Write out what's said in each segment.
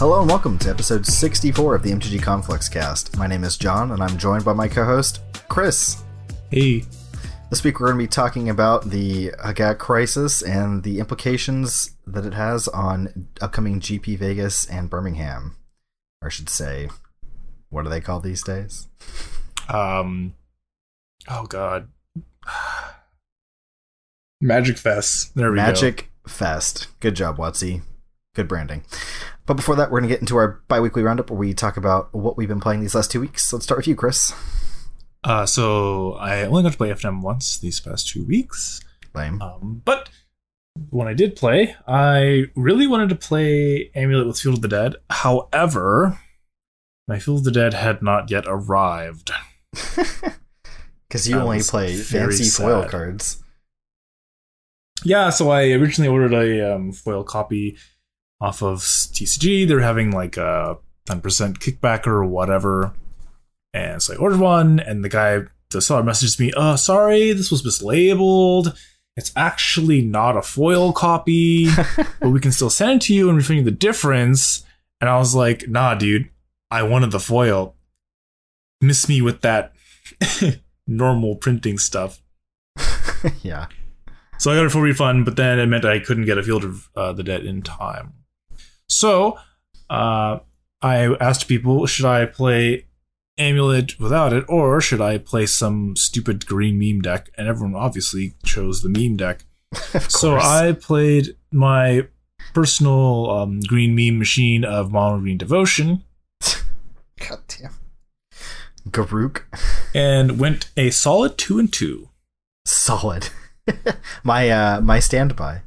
Hello and welcome to episode 64 of the MTG Conflicts cast. My name is John and I'm joined by my co host, Chris. Hey. This week we're going to be talking about the Hogak crisis and the implications that it has on upcoming GP Vegas and Birmingham. Or I should say, what are they called these days? Um. Oh God. Magic Fest. There we go. Magic Fest. Good job, Watsy. Good branding. But before that, we're going to get into our bi weekly roundup where we talk about what we've been playing these last two weeks. Let's start with you, Chris. Uh, so I only got to play FNM once these past two weeks. Lame. Um, but when I did play, I really wanted to play Amulet with Field of the Dead. However, my Field of the Dead had not yet arrived. Because you only play fancy foil cards. Yeah, so I originally ordered a um, foil copy off of TCG. They're having like a 10% kickback or whatever. And so I ordered one, and the guy, the seller messaged me, uh, sorry, this was mislabeled. It's actually not a foil copy, but we can still send it to you and refund you the difference. And I was like, nah, dude, I wanted the foil. Miss me with that normal printing stuff. yeah. So I got a full refund, but then it meant I couldn't get a Field of uh, the debt in time. So uh, I asked people, should I play Amulet without it, or should I play some stupid green meme deck? And everyone obviously chose the meme deck. So. I played my personal um, green meme machine of Mono Green Devotion God damn. Garruk. and went a solid two and two. Solid. my uh my standby.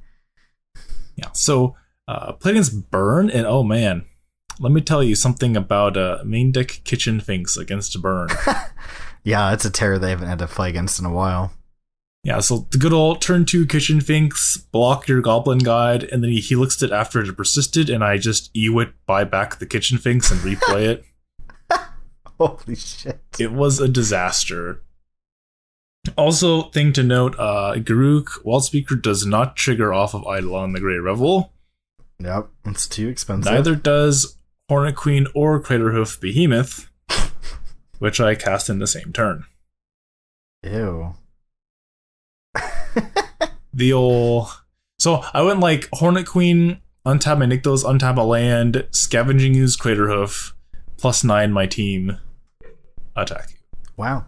Yeah. So uh, played against Burn, and oh man, let me tell you something about uh, main deck Kitchen Finks against Burn. Yeah, it's a terror they haven't had to play against in a while. yeah. So the good old turn two Kitchen Finks, block your Goblin Guide, and then he helixed it after it persisted, and I just Ewit buy back the Kitchen Finks and replay it. Holy shit. It was a disaster. Also, thing to note, uh, Garruk Wildspeaker does not trigger off of Eidolon the Great Revel. Yep, it's too expensive. Neither does Hornet Queen or Craterhoof Behemoth, which I cast in the same turn. Ew. The old. So I went like Hornet Queen, untap my Nykthos, untap a land, Scavenging Ooze, Craterhoof, plus nine my team, attack you. Wow.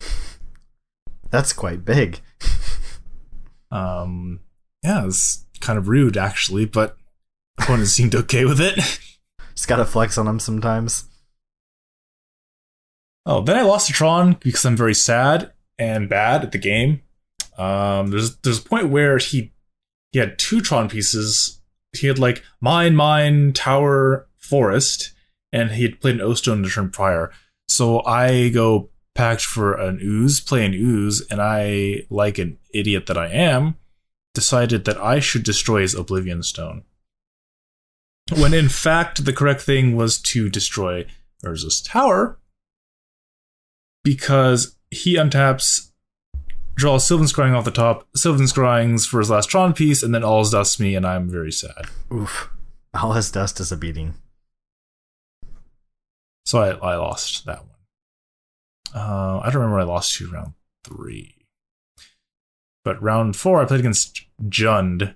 That's quite big. Um, yeah, it's kind of rude actually, but opponents seemed okay with it. Just gotta flex on them sometimes. Oh, then I lost to Tron because I'm very sad and bad at the game. Um, there's there's a point where he he had two Tron pieces. He had like mine, mine, tower, forest, and he had played an O stone the turn prior. So I go packed for an ooze, play an ooze, and I, like an idiot that I am, decided that I should destroy his Oblivion Stone. When in fact the correct thing was to destroy Urza's tower, because he untaps, draws Sylvan Scrying off the top, Sylvan Scryings for his last Tron piece, and then alls dusts me, and I'm very sad. Oof. All Is Dust is a beating. So I, I lost that one. Uh, I don't remember I lost to round three. But round four, I played against Jund,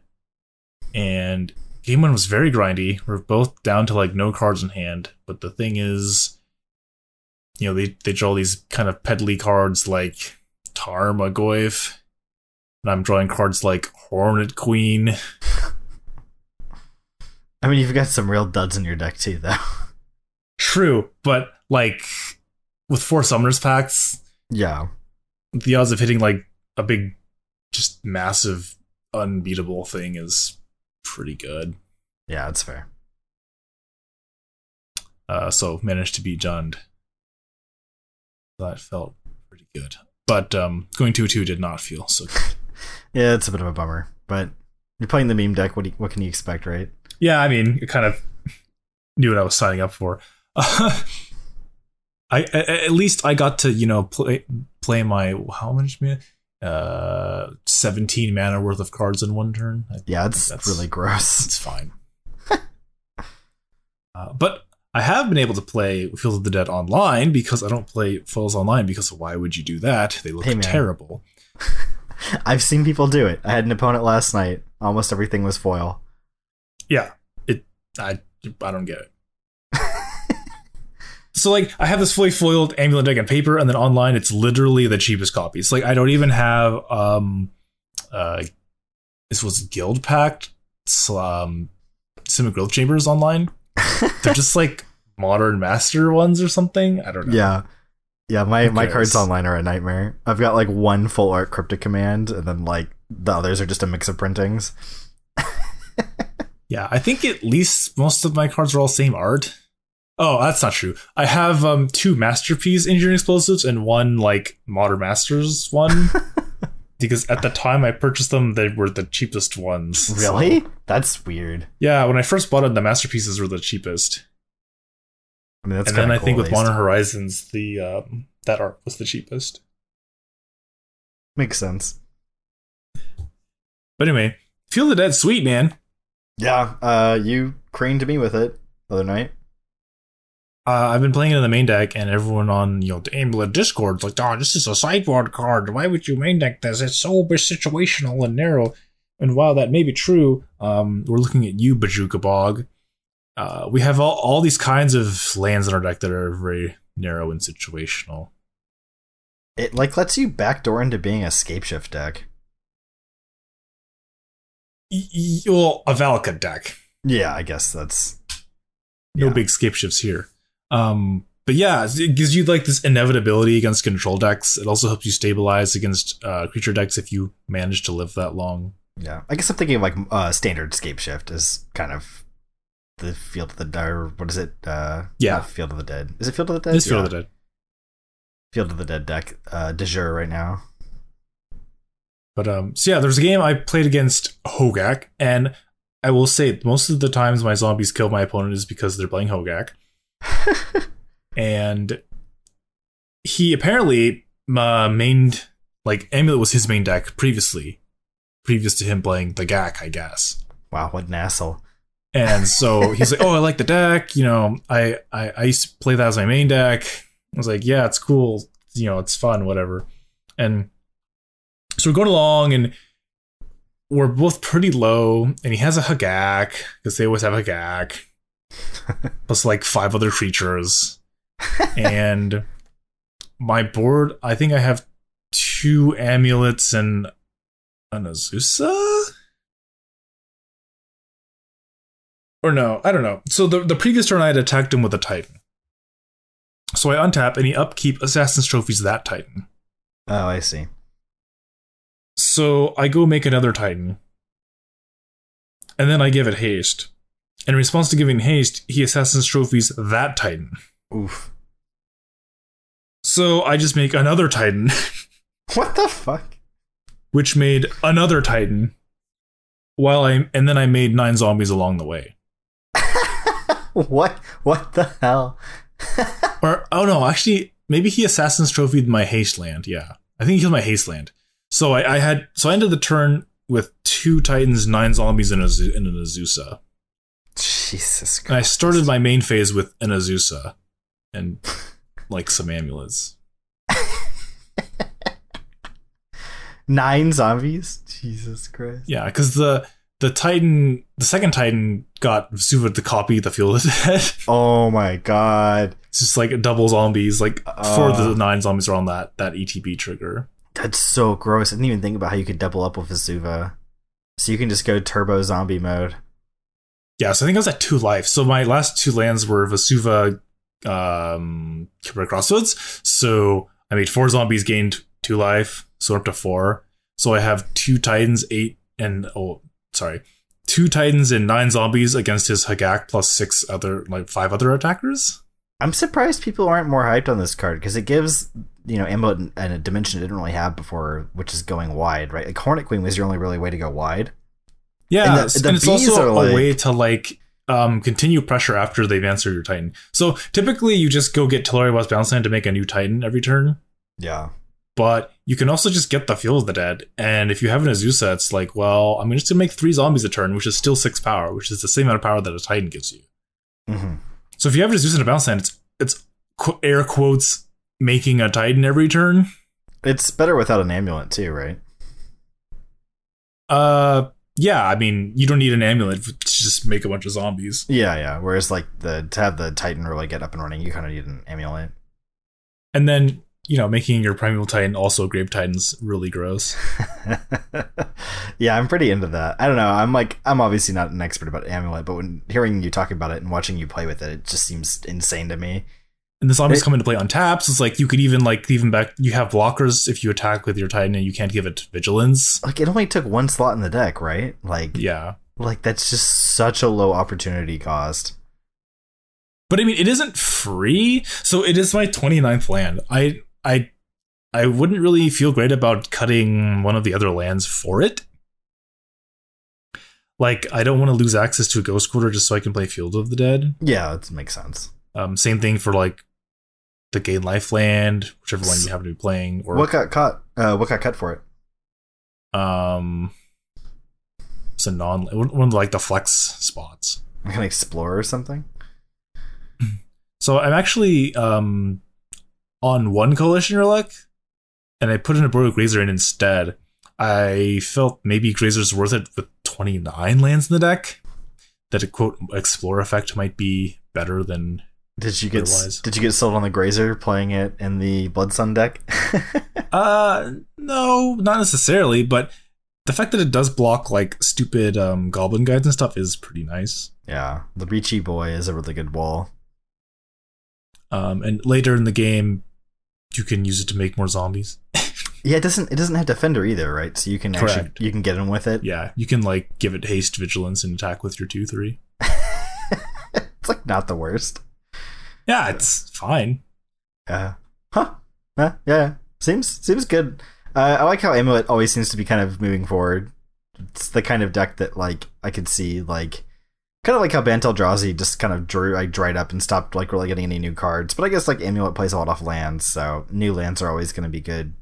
and game one was very grindy. We're both down to like no cards in hand. But the thing is, you know, they, they draw these kind of peddly cards like Tarmogoyf, and I'm drawing cards like Hornet Queen. I mean, you've got some real duds in your deck too, though. True, but like with four Summoner's Pacts, yeah. the odds of hitting like a big, just massive, unbeatable thing is pretty good. Yeah, that's fair. Uh, so managed to be Jund. That felt pretty good. But um, going 2 2 did not feel so good. Yeah, it's a bit of a bummer. But you're playing the meme deck. What do you, what can you expect, right? Yeah, I mean, it kind of knew what I was signing up for. I, at least I got to you know play play my how much mana? Uh, seventeen mana worth of cards in one turn. I Yeah, it's that's really gross. It's fine. Uh, but I have been able to play Field of the Dead online because I don't play Foils online because why would you do that? They look Hey, terrible. I've seen people do it. I had an opponent last night. Almost everything was foil. Yeah, it. I I don't get it. So like, I have this fully foiled amulet deck on paper, and then online, it's literally the cheapest copies. Like, I don't even have um, uh, this was Guildpact, um, Simic Growth Chambers online. They're just like modern master ones or something. I don't know. Yeah. Yeah, my, my cards online are a nightmare. I've got like one full art cryptic command, and then like the others are just a mix of printings. Yeah, I think at least most of my cards are all same art. Oh, that's not true. I have um two masterpiece Engineered Explosives and one like modern masters one. because at the time I purchased them, they were the cheapest ones. So- Really? That's weird. yeah, when I first bought it, the masterpieces were the cheapest. I mean, that's and then I think with. Modern Horizons, the um, that art was the cheapest. makes sense. But anyway, Feel the Dead, sweet man. Yeah, uh, you craned me with it the other night. Uh, I've been playing it in the main deck, and everyone on you know the Amulet Discord's like, "Oh, this is a sideboard card. Why would you main deck this? It's so situational and narrow." And while that may be true, um, we're looking at you, Bojuka Bog. Uh, we have all, all these kinds of lands in our deck that are very narrow and situational. It like lets you backdoor into being a scapeshift deck. Y- y- well, a Valakut deck. Yeah, I guess that's No Yeah. big skip shifts here. Um, but yeah, it gives you like this inevitability against control decks. It also helps you stabilize against uh, creature decks if you manage to live that long. yeah. I guess I'm thinking of like uh, standard scapeshift is kind of the field of the dead. Or what is it? Uh, Yeah. field of the dead. Is it field of the dead? Field Yeah. of the Dead. Field of the Dead deck uh, de jure right now. But um, so yeah, there's a game I played against Hogak, and I will say most of the times my zombies kill my opponent is because they're playing Hogak, and he apparently uh, mained like Amulet was his main deck previously, previous to him playing the Gak, I guess. wow, what an asshole! And so he's like, "Oh, I like the deck. You know, I, I I used to play that as my main deck." I was like, "Yeah, it's cool. You know, it's fun, whatever." And so we're going along, and we're both pretty low. And he has a Hogak because they always have a Hogak, plus like five other creatures. and my board, I think I have two amulets and an Azusa. Or no, I don't know. So the, the previous turn I had attacked him with a Titan. So I untap and he upkeep Assassin's Trophies that Titan. Oh, I see. So I go make another Titan. And then I give it haste. In response to giving haste, he Assassin's Trophies that Titan. Oof. So I just make another Titan, What the fuck? which made another Titan. While I and then I made nine zombies along the way. what? What the hell? Or oh no, actually, maybe he Assassin's Trophied my haste land. Yeah, I think he killed my haste land. So I, I had so I ended the turn with two Titans, nine zombies, and, a, and an Azusa. Jesus Christ. And I started my main phase with an Azusa and like some amulets. Nine zombies? Jesus Christ. Yeah, because the the Titan, the second Titan, got Suva to copy the field of the dead. Oh my god. It's just like double zombies, like four of Uh. the nine zombies are on that that ETB trigger. That's so gross. I didn't even think about how you could double up with Vesuva. So you can just go turbo zombie mode. Yeah, so I think I was at two life. So my last two lands were Vesuva, um, Crossroads. So I made four zombies, gained two life, so up to four. So I have two Titans, eight and oh, sorry, two Titans and nine zombies against his Hogak plus six other like five other attackers. I'm surprised people aren't more hyped on this card because it gives you know ammo and a dimension it didn't really have before, which is going wide, right? Like Hornet Queen was your only really way to go wide. Yeah, And and, the- the it's also a like- way to like um, continue pressure after they've answered your Titan. So typically, you just go get Tolaria West Bounce to make a new Titan every turn. Yeah. But you can also just get the Field of the Dead, and if you have an Azusa, it's like, well, I'm just gonna make three zombies a turn, which is still six power, which is the same amount of power that a Titan gives you. hmm So if you have a Zeus and a bounce land, it's it's qu- air quotes making a Titan every turn. It's better without an amulet too, right? Uh, yeah. I mean, you don't need an amulet to just make a bunch of zombies. Yeah, yeah. Whereas like the to have the Titan really get up and running, you kind of need an amulet. And then you know, making your primeval Titan also Grave Titan's really gross. yeah, I'm pretty into that. I don't know. I'm like, I'm obviously not an expert about amulet, but when hearing you talk about it and watching you play with it, it just seems insane to me. And the zombies It- come into play on taps. It's like you could even like even back. You have blockers if you attack with your Titan, and you can't give it vigilance. Like, it only took one slot in the deck, right? Like, Yeah, like that's just such a low opportunity cost. but I mean, it isn't free, so it is my 29th land. I I I wouldn't really feel great about cutting one of the other lands for it. Like, I don't want to lose access to a Ghost Quarter just so I can play Field of the Dead. Yeah, that makes sense. Um, same thing for like the Gain Life land, whichever one you happen to be playing, or what got caught? Uh, what got cut for it? um, it's a non one of like the flex spots. Like an explorer or something? So I'm actually um on one coalition relic, and I put an a Grazer in instead. I felt maybe Grazer's worth it with 29 lands in the deck. That a quote explore effect might be better than Did you get Otherwise. Did you get sold on the Grazer playing it in the Blood Sun deck? Uh, no, not necessarily, but the fact that it does block like stupid um, goblin guides and stuff is pretty nice. yeah, the Breachy Boy is a really good wall. Um, and later in the game, you can use it to make more zombies. Yeah, it doesn't it doesn't have Defender either, right? So you can actually you can get in with it. Yeah, you can like give it haste, vigilance, and attack with your two three. it's like not the worst. Yeah, it's fine. Uh, huh? Uh, yeah, seems seems good. Uh, I like how Amulet always seems to be kind of moving forward. It's the kind of deck that like I could see like kind of like how Bant Eldrazi just kind of drew like dried up and stopped like really getting any new cards. But I guess like Amulet plays a lot off lands, so new lands are always going to be good,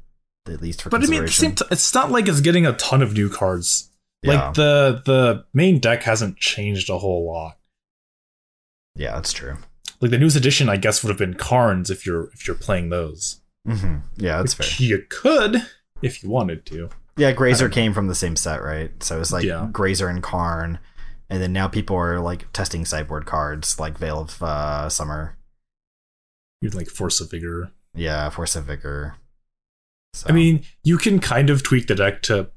at least for But I mean, at the consideration. same t- it's not like it's getting a ton of new cards. yeah, Like the the main deck hasn't changed a whole lot. yeah, that's true. Like the newest edition, I guess, would have been Karns if you're if you're playing those. hmm Yeah, that's fair. You could if you wanted to. Yeah, Grazer don't came from the same set, right? So it's like Yeah. Grazer and Karn, and then now people are like testing sideboard cards like Veil of uh, Summer. You'd like Force of Vigor. Yeah, Force of Vigor. So, I mean, you can kind of tweak the deck to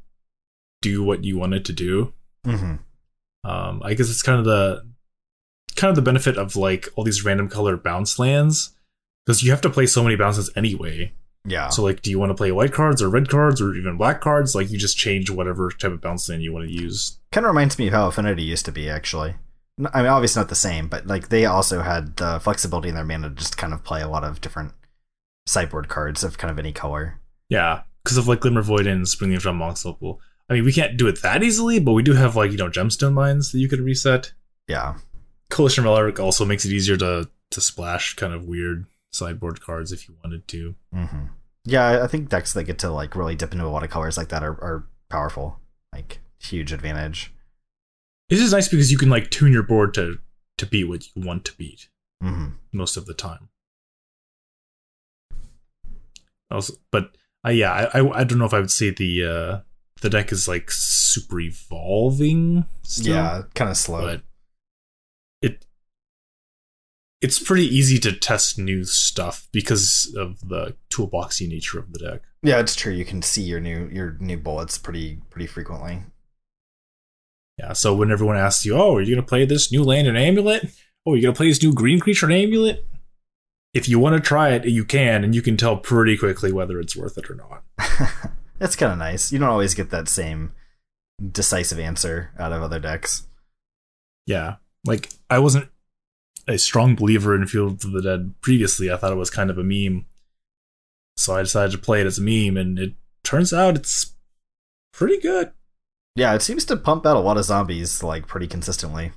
do what you want it to do. mhm. Um, I guess it's kind of the kind of the benefit of like all these random color bounce lands because you have to play so many bounces anyway. yeah, So like, do you want to play white cards or red cards or even black cards? Like, you just change whatever type of bounce land you want to use. kind of reminds me of how Affinity used to be. Actually, I mean, obviously not the same, but like they also had the flexibility in their mana to just kind of play a lot of different sideboard cards of kind of any color. Yeah, because of like Glimmervoid and Springleaf Drum Opal. I mean, we can't do it that easily, but we do have like you know gemstone mines that you could reset. Yeah, Coalition Relic also makes it easier to to splash kind of weird sideboard cards if you wanted to. hmm yeah. I- think decks that get to like really dip into a lot of colors like that are, are powerful. Like huge advantage. This is nice because you can like tune your board to to be what you want to beat hmm most of the time. Also, but uh, yeah, I, I I don't know if I would say the uh the deck is like super evolving. Still, Yeah, kind of slow. but it's pretty easy to test new stuff because of the toolboxy nature of the deck. Yeah, it's true. You can see your new your new bullets pretty pretty frequently. Yeah, so when everyone asks you, "Oh, are you gonna play this new land and amulet? Oh, are you gonna play this new green creature and amulet?" If you want to try it, you can, and you can tell pretty quickly whether it's worth it or not. That's kind of nice. You don't always get that same decisive answer out of other decks. Yeah, like I wasn't a strong believer in Field of the Dead previously. I thought it was kind of a meme, so I decided to play it as a meme, and it turns out it's pretty good. Yeah, it seems to pump out a lot of zombies like pretty consistently.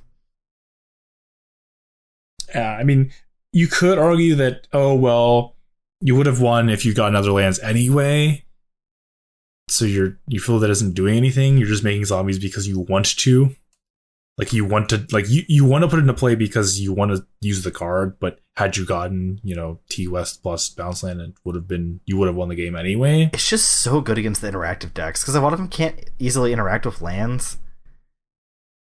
Yeah, I mean, you could argue that, oh, well, you would have won if you got another lands anyway. So you're you feel that isn't doing anything. You're just making zombies because you want to. Like you want to like you, you want to put it into play because you want to use the card, but had you gotten, you know, T West plus bounce land, it would have been you would have won the game anyway. It's just so good against the interactive decks because a lot of them can't easily interact with lands.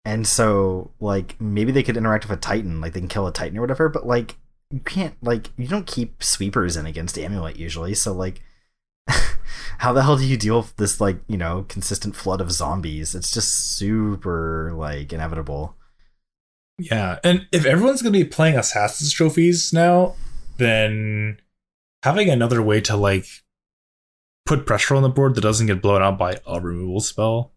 And so, like, maybe they could interact with a Titan, like they can kill a Titan or whatever, but like you can't like you don't keep sweepers in against amulet usually, so like how the hell do you deal with this like you know consistent flood of zombies? It's just super like inevitable. Yeah and if everyone's going to be playing assassin's trophies now then having another way to like put pressure on the board that doesn't get blown out by a removal spell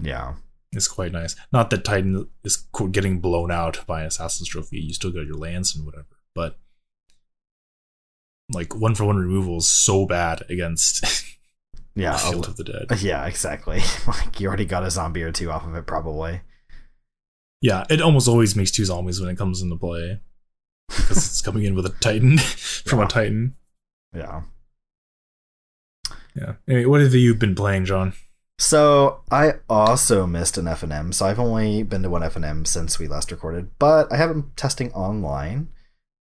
yeah. is quite nice. Not that titan is getting blown out by an assassin's trophy you still got your lance and whatever but like one for one removal is so bad against yeah Field of the Dead. Yeah, exactly. like you already got a zombie or two off of it, probably. Yeah, it almost always makes two zombies when it comes into play because it's coming in with a Titan from Yeah. a Titan. Yeah. Yeah. Anyway, what have you been playing, John? So I also missed an FNM. So I've only been to one FNM since we last recorded, but I have been testing online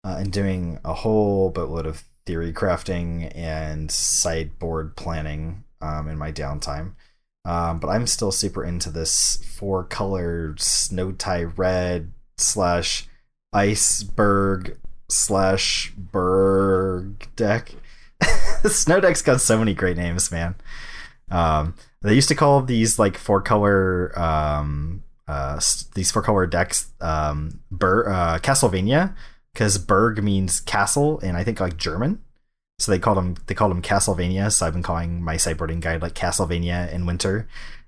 uh, and doing a whole boatload of theory crafting and sideboard planning um, in my downtime. Um, but I'm still super into this four color snow tie red slash iceberg slash berg deck. snow deck's got so many great names, man. Um, they used to call these like four color um uh these four color decks um Ber- uh Castlevania because Berg means castle and I think like German. So they called them they called them Castlevania. So I've been calling my sideboarding guide like Castlevania in winter.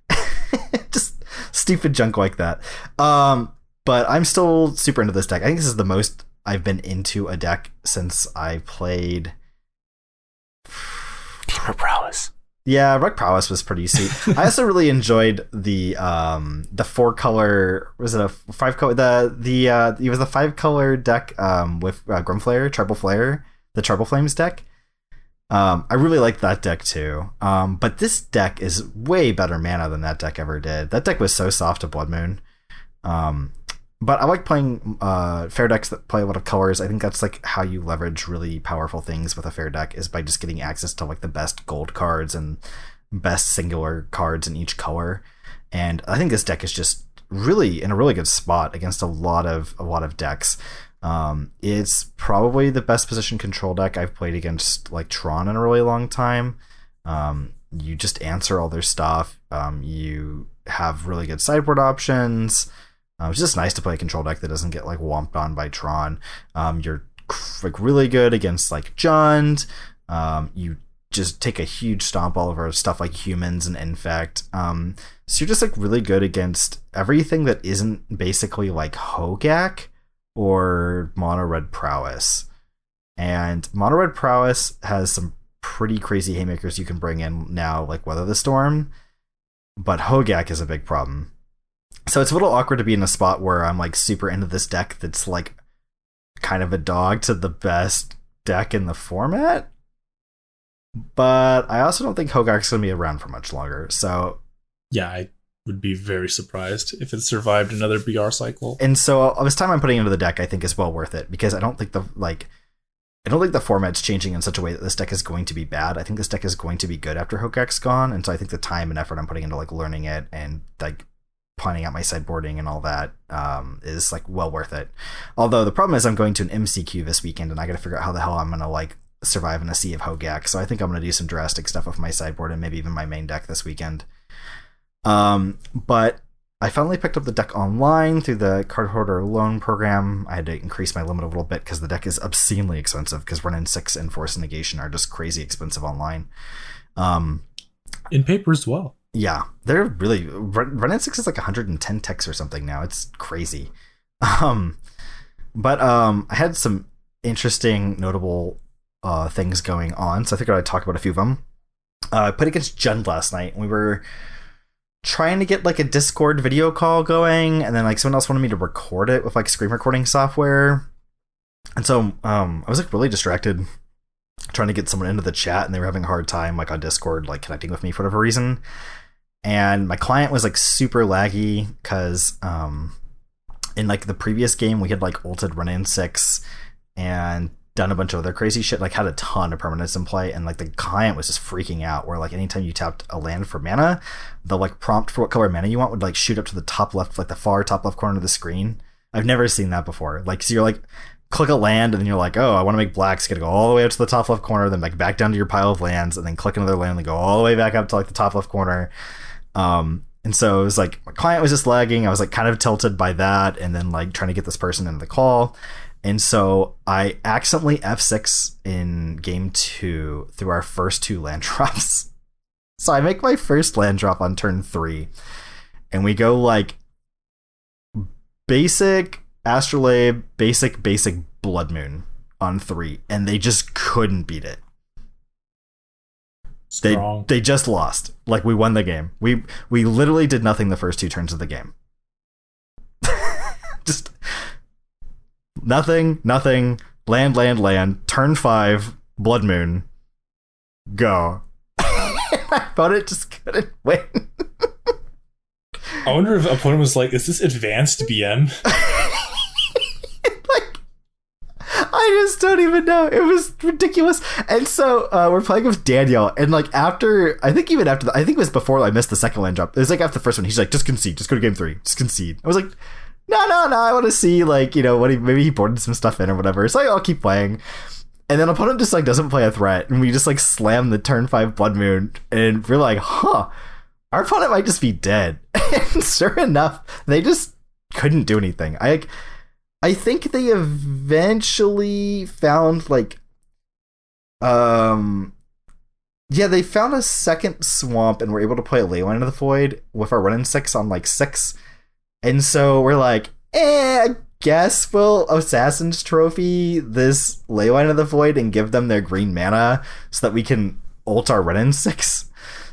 Just stupid junk like that. Um, but I'm still super into this deck. I think this is the most I've been into a deck since I played Gamer prowess. Yeah, Ruck Prowess was pretty sweet. I also really enjoyed the um the four color was it a five color the the uh it was the five color deck um with uh, Grumflare, Trouble Flare, the Trouble Flames deck. Um, I really like that deck too. Um, but this deck is way better mana than that deck ever did. That deck was so soft to Blood Moon. Um, but I like playing uh, fair decks that play a lot of colors. I think that's like how you leverage really powerful things with a fair deck is by just getting access to like the best gold cards and best singular cards in each color. And I think this deck is just really in a really good spot against a lot of a lot of decks. Um, it's probably the best position control deck I've played against like Tron in a really long time. Um, you just answer all their stuff. Um, you have really good sideboard options. Uh, it's just nice to play a control deck that doesn't get like whomped on by Tron. Um, you're like really good against like Jund. Um, you just take a huge stomp all over stuff like humans and infect. Um, so you're just like really good against everything that isn't basically like Hogak or Mono Red Prowess. And Mono Red Prowess has some pretty crazy haymakers you can bring in now, like Weather the Storm. But Hogak is a big problem. So it's a little awkward to be in a spot where I'm like super into this deck that's like kind of a dog to the best deck in the format. But I also don't think Hogak's going to be around for much longer. So Yeah, I would be very surprised if it survived another BR cycle. and so all this time I'm putting into the deck, I think is well worth it because I don't think the like, I don't think the format's changing in such a way that this deck is going to be bad. I think this deck is going to be good after Hogak's gone, and so I think the time and effort I'm putting into like learning it and like planning out my sideboarding and all that um, is like well worth it. Although the problem is I'm going to an MCQ this weekend, and I got to figure out how the hell I'm gonna like survive in a sea of Hogak. So I think I'm gonna do some drastic stuff with my sideboard and maybe even my main deck this weekend. Um, but I finally picked up the deck online through the Cardhoarder loan program. I had to increase my limit a little bit because the deck is obscenely expensive because Wrenn and Six and Force Negation are just crazy expensive online. Um, In paper as well. Yeah, they're really in Six is like 110 ticks or something now. It's crazy. Um, but um, I had some interesting, notable uh, things going on, so I think I'd talk about a few of them. Uh, I played against Jund last night. We were trying to get like a Discord video call going, and then like someone else wanted me to record it with like screen recording software, and so um, I was like really distracted trying to get someone into the chat, and they were having a hard time like on Discord like connecting with me for whatever reason. And my client was like super laggy because um, in like the previous game we had like ulted Wrenn and Six and done a bunch of other crazy shit like had a ton of permanents in play. And like the client was just freaking out where like anytime you tapped a land for mana the like prompt for what color mana you want would like shoot up to the top left like the far top left corner of the screen. I've never seen that before. Like so you're like click a land and then you're like oh i want to make black it's gonna go all the way up to the top left corner then like back down to your pile of lands and then click another land and go all the way back up to like the top left corner um and so it was like my client was just lagging. I was like kind of tilted by that, and then like trying to get this person into the call. And so I accidentally F6 in game two through our first two land drops. So I make my first land drop on turn three, and we go like basic Astrolabe, basic, basic Blood Moon on three, and they just couldn't beat it. They they just lost. Like we won the game. We we literally did nothing the first two turns of the game. just nothing, nothing. Land, land, land. Turn five. Blood Moon. Go. My opponent just couldn't win. I wonder if opponent was like, "Is this advanced BM?" like I just don't even know. It was ridiculous. And so uh, we're playing with Daniel, and like after, I think even after, the, I think it was before I missed the second land drop. It was like after the first one. He's like, just concede, just go to game three, just concede. I was like, no, no, no. I want to see like you know what he maybe he boarded some stuff in or whatever. So like, I'll keep playing. And then opponent just like doesn't play a threat, and we just like slam the turn five Blood Moon, and we're like, huh, our opponent might just be dead. and sure enough, they just couldn't do anything. I I think they eventually found like um yeah, they found a second swamp and were able to play Leyline of the Void with our Wrenn and Six on like six. And so we're like, eh, I guess we'll Assassin's Trophy this Leyline of the Void and give them their green mana so that we can ult our Wrenn and Six.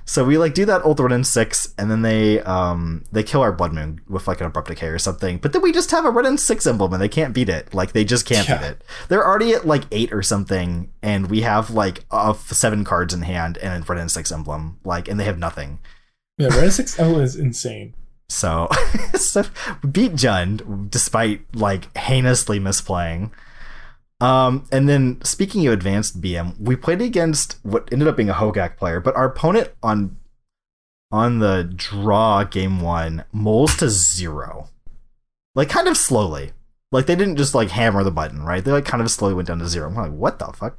So we like do that ult Wrenn and Six, and then they um they kill our blood moon with like an abrupt decay or something. But then we just have a Wrenn and Six emblem, and they can't beat it. Like they just can't Yeah. beat it. They're already at like eight or something, and we have like uh, seven cards in hand and a Wrenn and Six emblem. Like, and they have nothing. Yeah, Red Six L is insane. So, so beat Jund despite like heinously misplaying. Um, and then speaking of advanced BM, we played against what ended up being a Hogak player, but our opponent on on the draw game one moles to zero, like kind of slowly. Like they didn't just like hammer the button, right? They like kind of slowly went down to zero. I'm like, what the fuck?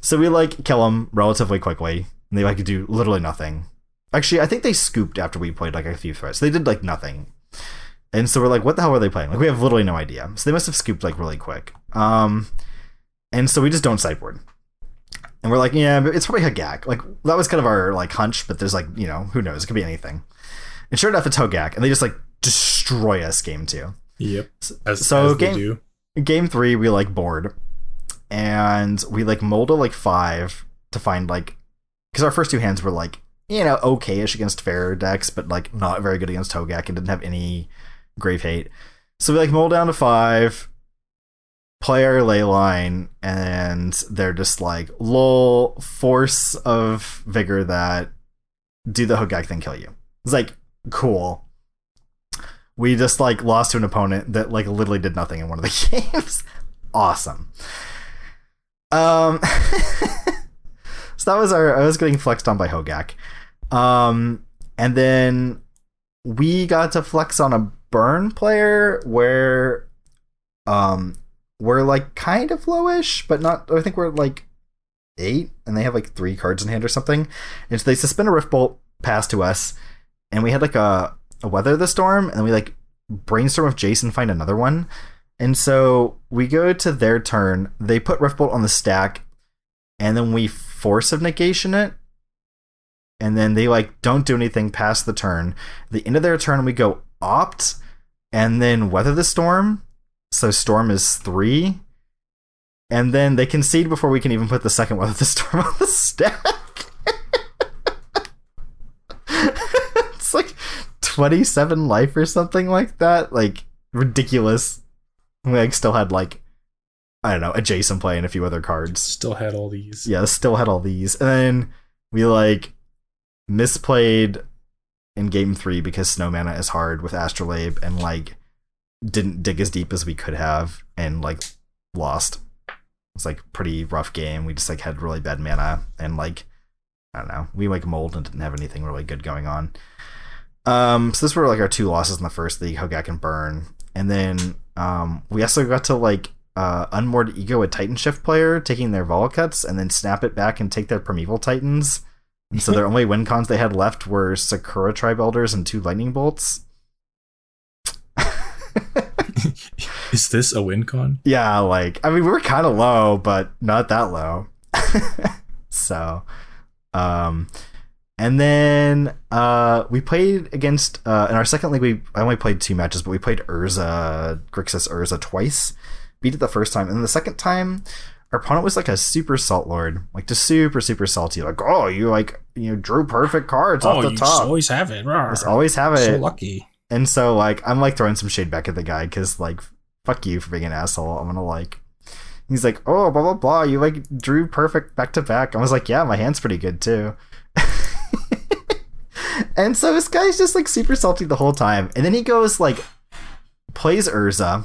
So we like kill them relatively quickly, and they like do literally nothing. Actually, I think they scooped after we played like a few threats. They did like nothing. And so we're like, what the hell are they playing? Like we have literally no idea. So they must have scooped like really quick. Um and so we just don't sideboard. And we're like, yeah, it's probably Hogak. Like that was kind of our like hunch, but there's like, you know, who knows? It could be anything. And sure enough, it's Hogak, and they just like destroy us game two. Yep. As, So as game- game three we like board and we like mold a like five to find like because our first two hands were like you know okay-ish against fair decks but like not very good against Hogak and didn't have any grave hate so we like mold down to five play our ley line and they're just like lol force of vigor that do the Hogak thing kill you it's like cool we just like lost to an opponent that like literally did nothing in one of the games. awesome. Um so that was our I was getting flexed on by Hogak. Um and then we got to flex on a burn player where um we're like kind of lowish, but not I think we're like eight and they have like three cards in hand or something. And so they suspend a rift bolt pass to us and we had like a, a weather the storm and we like brainstorm with Jason find another one. And so we go to their turn, they put rift bolt on the stack, and then we force of negation it. And then they like don't do anything past the turn. The end of their turn we go opt and then weather the storm. So storm is three. And then they concede before we can even put the second one weather the storm on the stack. it's like 27 life or something like that. Like ridiculous. We like still had like I don't know, a Jason play and a few other cards. Still had all these. Yeah, still had all these. And then we like misplayed in game three because Snow Mana is hard with Astrolabe and like didn't dig as deep as we could have and like lost. It was like pretty rough game. We just like had really bad mana and like I don't know. We like mold and didn't have anything really good going on. Um, so this were like our two losses in the first league, Hogak and Burn, and then um, we also got to like uh, unmoored ego a Titan Shift player taking their Valakuts and then snap it back and take their Primeval Titans. And so their only win cons they had left were Sakura Tribe Elders and two Lightning Bolts. Is this a win con? Yeah, like I mean we were kind of low, but not that low. so, um, and then uh, we played against uh, in our second league. We I only played two matches, but we played Urza Grixis Urza twice. Beat it the first time, and the second time, our opponent was like a super salt lord, like just super super salty. Like, oh, you like you know drew perfect cards off the Oh, you top. just always have it. Rawr. Just always have it. so lucky. And so like I'm like throwing some shade back at the guy because like fuck you for being an asshole. I'm gonna like he's like, oh blah blah blah, you like drew perfect back to back. I was like, yeah, my hand's pretty good too. and so this guy's just like super salty the whole time. And then he goes like plays Urza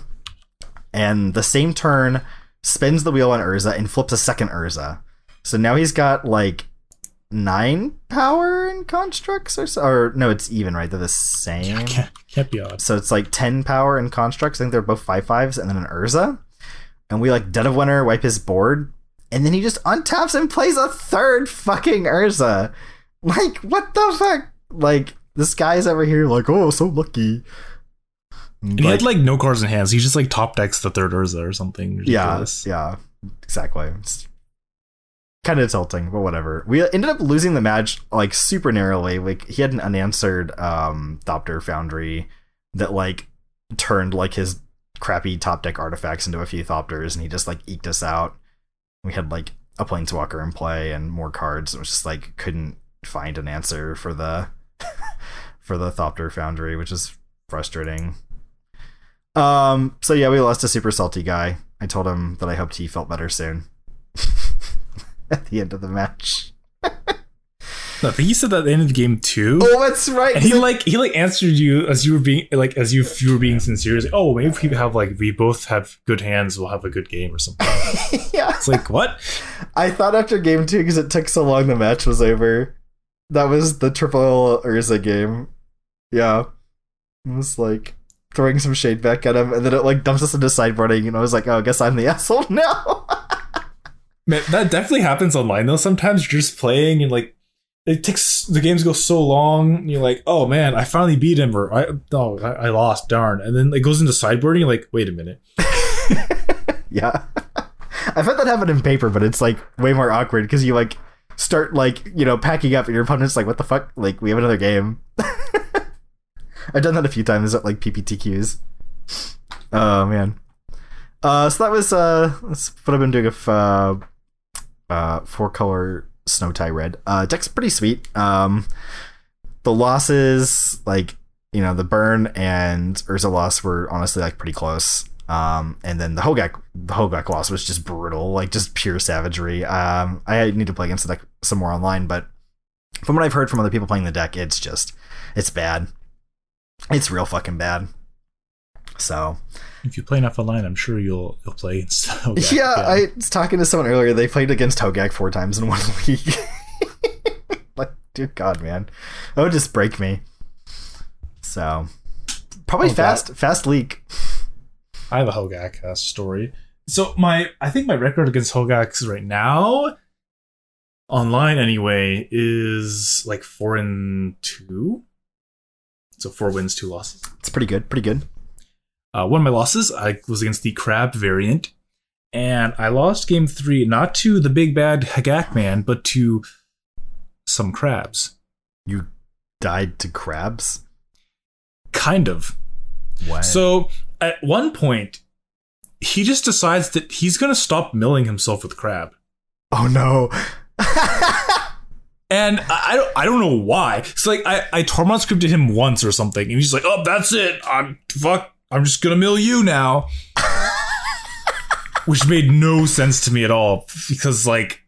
and the same turn spins the wheel on Urza and flips a second Urza. So now he's got like nine power in constructs or so or no, it's even, right? They're the same. Can't, can't be odd. So it's like 10 power in constructs. I think they're both five fives and then an Urza. And we like Dead of Winter wipe his board. And then he just untaps and plays a third fucking Urza. Like, what the fuck? Like, this guy's over here like, oh, so lucky. And he had like no cards in hands. He just like top decks the third Urza or something. yeah, Ridiculous. yeah, exactly. It's kind of tilting, but whatever. We ended up losing the match like super narrowly. Like he had an unanswered um Thopter Foundry that like turned like his crappy top deck artifacts into a few Thopters, and he just like eked us out. We had like a Planeswalker in play and more cards. It was just like couldn't find an answer for the for the Thopter Foundry, which is frustrating. Um. So yeah, we lost a super salty guy. I told him that I hoped he felt better soon. At the end of the match. No, I think he said that at the end of the game too. Oh, that's right. And he like he like answered you as you were being like as you you were being sincere. Like, oh, maybe if we have like we both have good hands, we'll have a good game or something. yeah. It's like what? I thought after game two, because it took so long, the match was over. That was the triple Urza game. Yeah. It was like throwing some shade back at him, and then it like dumps us into sideboarding, and I was like, oh, I guess I'm the asshole now. Man, that definitely happens online though. Sometimes you're just playing and like it takes the games go so long. You're like, oh man, I finally beat him, or I oh I, I lost, darn. And then it goes into sideboarding. You're like, wait a minute. yeah. I've had that happen in paper, but it's like way more awkward because you like start like, you know, packing up and your opponent's like, what the fuck? Like, we have another game. I've done that a few times at like PPTQs. Oh man. Uh so that was uh that's what I've been doing with uh uh four color snow tie red. Uh deck's pretty sweet. Um the losses, like, you know, the burn and Urza loss were honestly like pretty close. Um, and then the Hogak, the Hogak loss was just brutal, like just pure savagery. Um, I need to play against the deck some more online, but from what I've heard from other people playing the deck, it's just, it's bad. It's real fucking bad. So If you play enough online, I'm sure you'll you'll play. Hogak yeah, again. I was talking to someone earlier. They played against Hogak four times in one week. like, dear God, man, that would just break me. So probably Oh, fast, fast leak. I have a Hogak uh, story. So my, I think my record against Hogaks right now, online anyway, is like four and two. So four wins, two losses. It's pretty good, pretty good. Uh, one of my losses I was against the crab variant, and I lost game three not to the big bad Hogak man, but to some crabs. You died to crabs. Kind of. What? So at one point, he just decides that he's going to stop milling himself with crab. oh no. And I, I don't I don't know why. It's like I, I torment scripted him once or something, and he's like, Oh, that's it. I'm fuck I'm just gonna mill you now. Which made no sense to me at all. Because like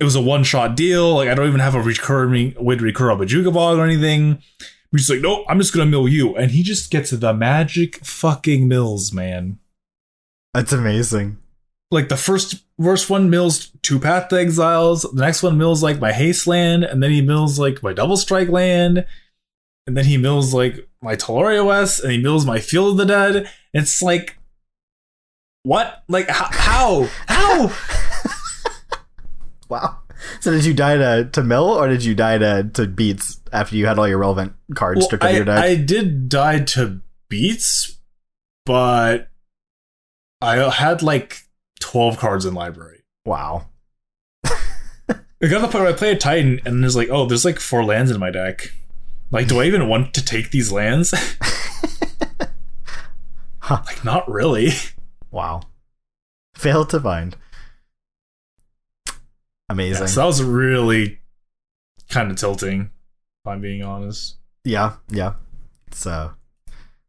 it was a one shot deal. Like I don't even have a recurring way to recur a Bojuka Bog or anything. He's like, no, I'm just gonna mill you, and he just gets the magic fucking mills, man. That's amazing. Like the first first one mills two Path to Exiles, the next one mills like my Haste land, and then he mills like my Double Strike land, and then he mills like my Tolaria West, and he mills my Field of the Dead. It's like, what? Like how? How? how? Wow. So did you die to, to mill or did you die to, to beats after you had all your relevant cards Well, stripped out of your deck? I did die to beats, but I had like 12 cards in library. wow. I got to the point where I play a Titan and there's like, oh, there's like four lands in my deck. Like, do I even want to take these lands? Huh. Like, not really. Wow. Failed to find. Amazing. Yeah, so that was really kind of tilting, if I'm being honest. yeah, yeah. It's uh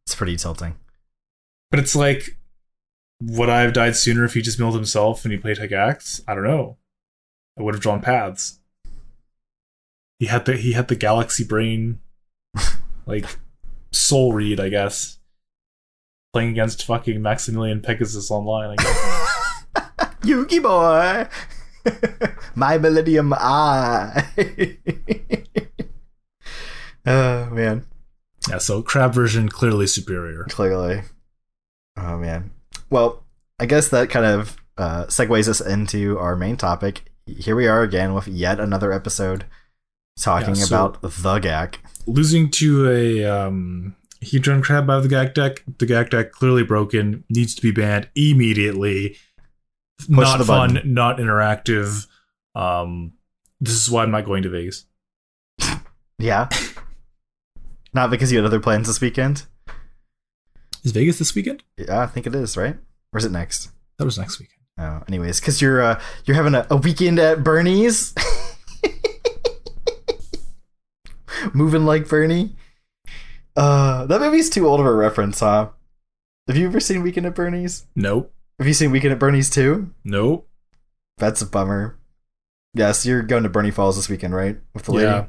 it's pretty tilting. But it's like, would I have died sooner if he just milled himself and he played Hogaks? I don't know. I would have drawn paths. He had the he had the galaxy brain, like soul read, I guess. Playing against fucking Maximilian Pegasus online, I guess. Yugi boy. My Millennium Eye. oh man. yeah, so crab version clearly superior. Clearly. Oh man. Well, I guess that kind of uh, segues us into our main topic. Here we are again with yet another episode talking Yeah, so- about the Gak. Losing to a um Hedron crab out of the Gak deck, the Gak deck clearly broken, needs to be banned immediately. not fun, button. not interactive. Um this is why I'm not going to Vegas. Yeah. Not because you had other plans this weekend. Is Vegas this weekend? Yeah, I think it is, right? Or is it next? That was next weekend. Oh, anyways, because you're uh, you're having a, a weekend at Bernie's, moving like Bernie. Uh, that movie's too old of a reference, huh? Have you ever seen Weekend at Bernie's? Nope. Have you seen Weekend at Bernie's too? Nope. That's a bummer. Yes, you're going to Burney Falls this weekend, right? With the lady. Yeah.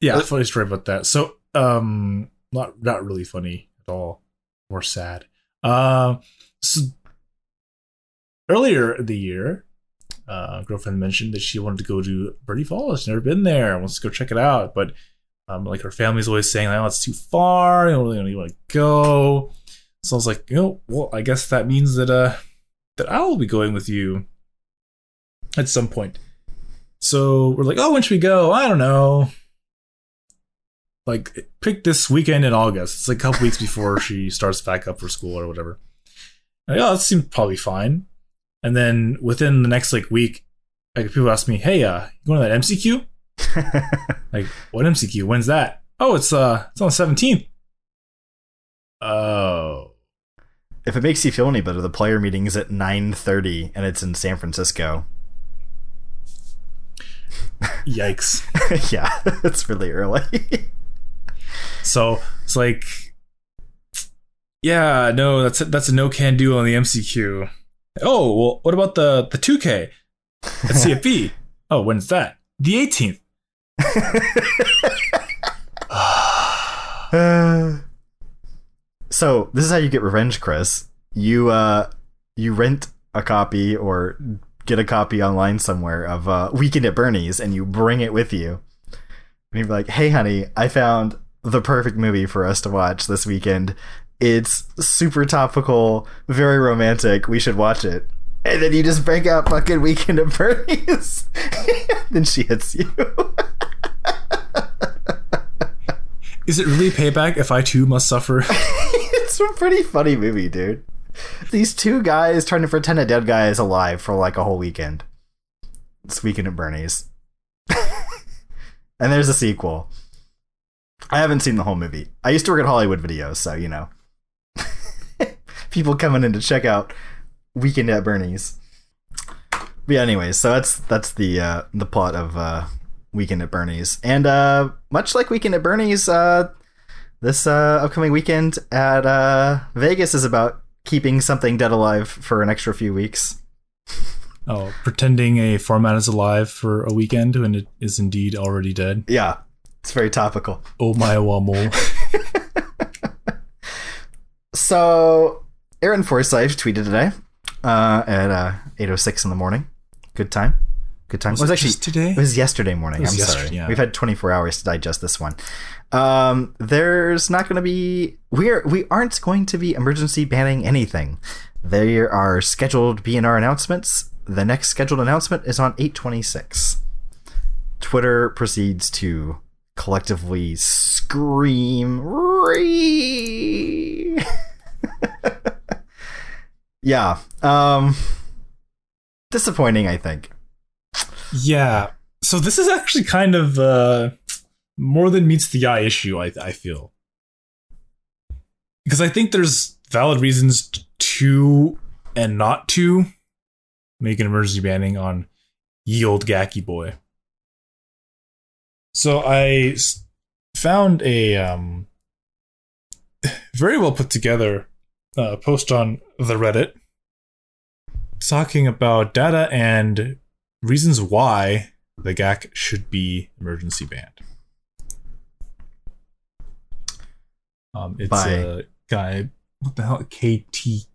Yeah, Uh, funny story about that. So, um, not not really funny at all. More sad. Uh, so earlier in the year, uh, girlfriend mentioned that she wanted to go to Burney Falls. She's never been there. Wants to go check it out, but um, like her family's always saying, "Oh, it's too far. I don't really want to go." So I was like, "You know, well, I guess that means that uh, that I will be going with you at some point." So we're like, "Oh, when should we go? I don't know." like pick this weekend in August. It's like a couple weeks before she starts back up for school or whatever. Like, oh, that seems probably fine. And then within the next like week, like people ask me, "Hey, uh, you going to that MCQ? Like, what MCQ? When's that? Oh, it's uh, it's on the seventeenth. Oh, if it makes you feel any better, the player meeting is at nine thirty, and it's in San Francisco. yikes! yeah, it's really early. So it's like, yeah, no, that's a, that's a no can do on the MCQ. Oh, well, what about the the two K at CFP? oh, when's that? The eighteenth. Uh, so this is how you get revenge, Chris. You uh you rent a copy or get a copy online somewhere of uh, Weekend at Bernie's and you bring it with you. And you're like, "Hey, honey, I found the perfect movie for us to watch this weekend. It's super topical, very romantic. We should watch it." And then you just break out fucking Weekend at Bernie's. then she hits you. Is it really payback if I too must suffer? it's a pretty funny movie, dude. These two guys trying to pretend a dead guy is alive for like a whole weekend. It's Weekend at Bernie's. and there's a sequel. I haven't seen the whole movie. I used to work at Hollywood Videos, so you know. People coming in to check out Weekend at Bernie's. But yeah, anyways, so that's that's the uh the plot of uh Weekend at Bernie's. And uh much like Weekend at Bernie's, uh this uh, upcoming weekend at uh, Vegas is about keeping something dead alive for an extra few weeks. oh, pretending a format is alive for a weekend when it is indeed already dead. Yeah, It's very topical. Oh my wamo. So, Aaron Forsyth tweeted today uh, at uh, 8.06 in the morning. Good time. Good time. Was it was actually today? It was yesterday morning. Was I'm yesterday, sorry. yeah. We've had 24 hours to digest this one. Um, there's not going to be we're we aren't going to be emergency banning anything. There are scheduled BNR announcements. The next scheduled announcement is on 826. Twitter proceeds to collectively scream "Ree!" yeah. Um disappointing, I think. Yeah. So this is actually kind of uh, more than meets the eye issue. I I feel because I think there's valid reasons to and not to make an emergency banning on ye old gacky boy. So I found a um, very well put together uh, post on the Reddit talking about data and reasons why the Gak should be emergency banned. Um, it's By- a guy. What the hell? KT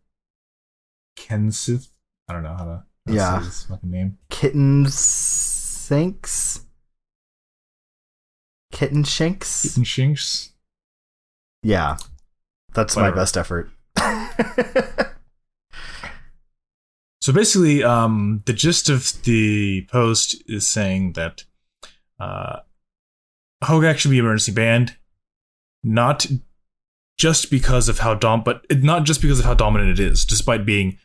Kensith. I don't know how to how Yeah. his fucking name. Kitten sinks? Kitten shanks? Ethan Shinks. Yeah. That's my best effort. So basically, um, the gist of the post is saying that uh, Hogak should be emergency banned, not just because of how dom, but not just because of how dominant it is, despite being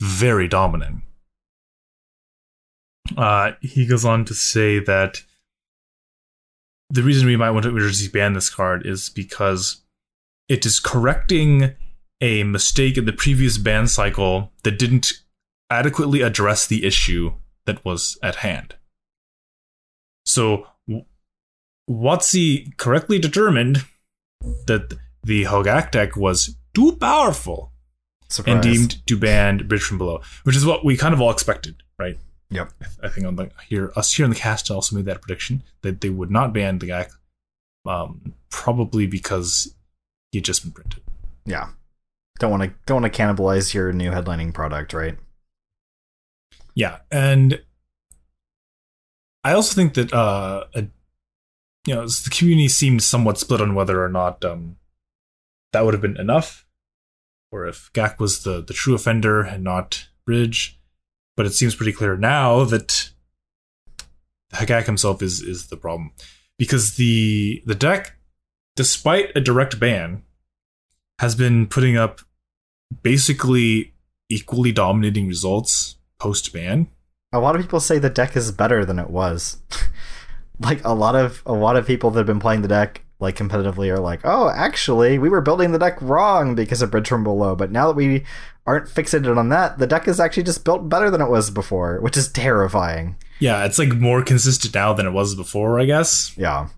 very dominant. Uh, he goes on to say that the reason we might want to emergency ban this card is because it is correcting a mistake in the previous ban cycle that didn't adequately address the issue that was at hand. So, Watsi correctly determined that the Hogak deck was too powerful Surprise. and deemed to ban Bridge from Below, which is what we kind of all expected, right? Yep. I, th- I think on the here us here in the cast also made that prediction that they would not ban the Gak, um, probably because he had just been printed. Yeah. Don't want to don't want to cannibalize your new headlining product, right? Yeah, and I also think that uh, a, you know, the community seemed somewhat split on whether or not um, that would have been enough, or if Gak was the the true offender and not Bridge. But it seems pretty clear now that Hogak himself is is the problem because the the deck, despite a direct ban, has been putting up basically equally dominating results post ban. A lot of people say the deck is better than it was. like a lot of a lot of people that have been playing the deck like competitively are like, "Oh, actually, we were building the deck wrong because of Bridge from Below, but now that we aren't fixated on that, the deck is actually just built better than it was before, which is terrifying." Yeah, it's like more consistent now than it was before, I guess. Yeah.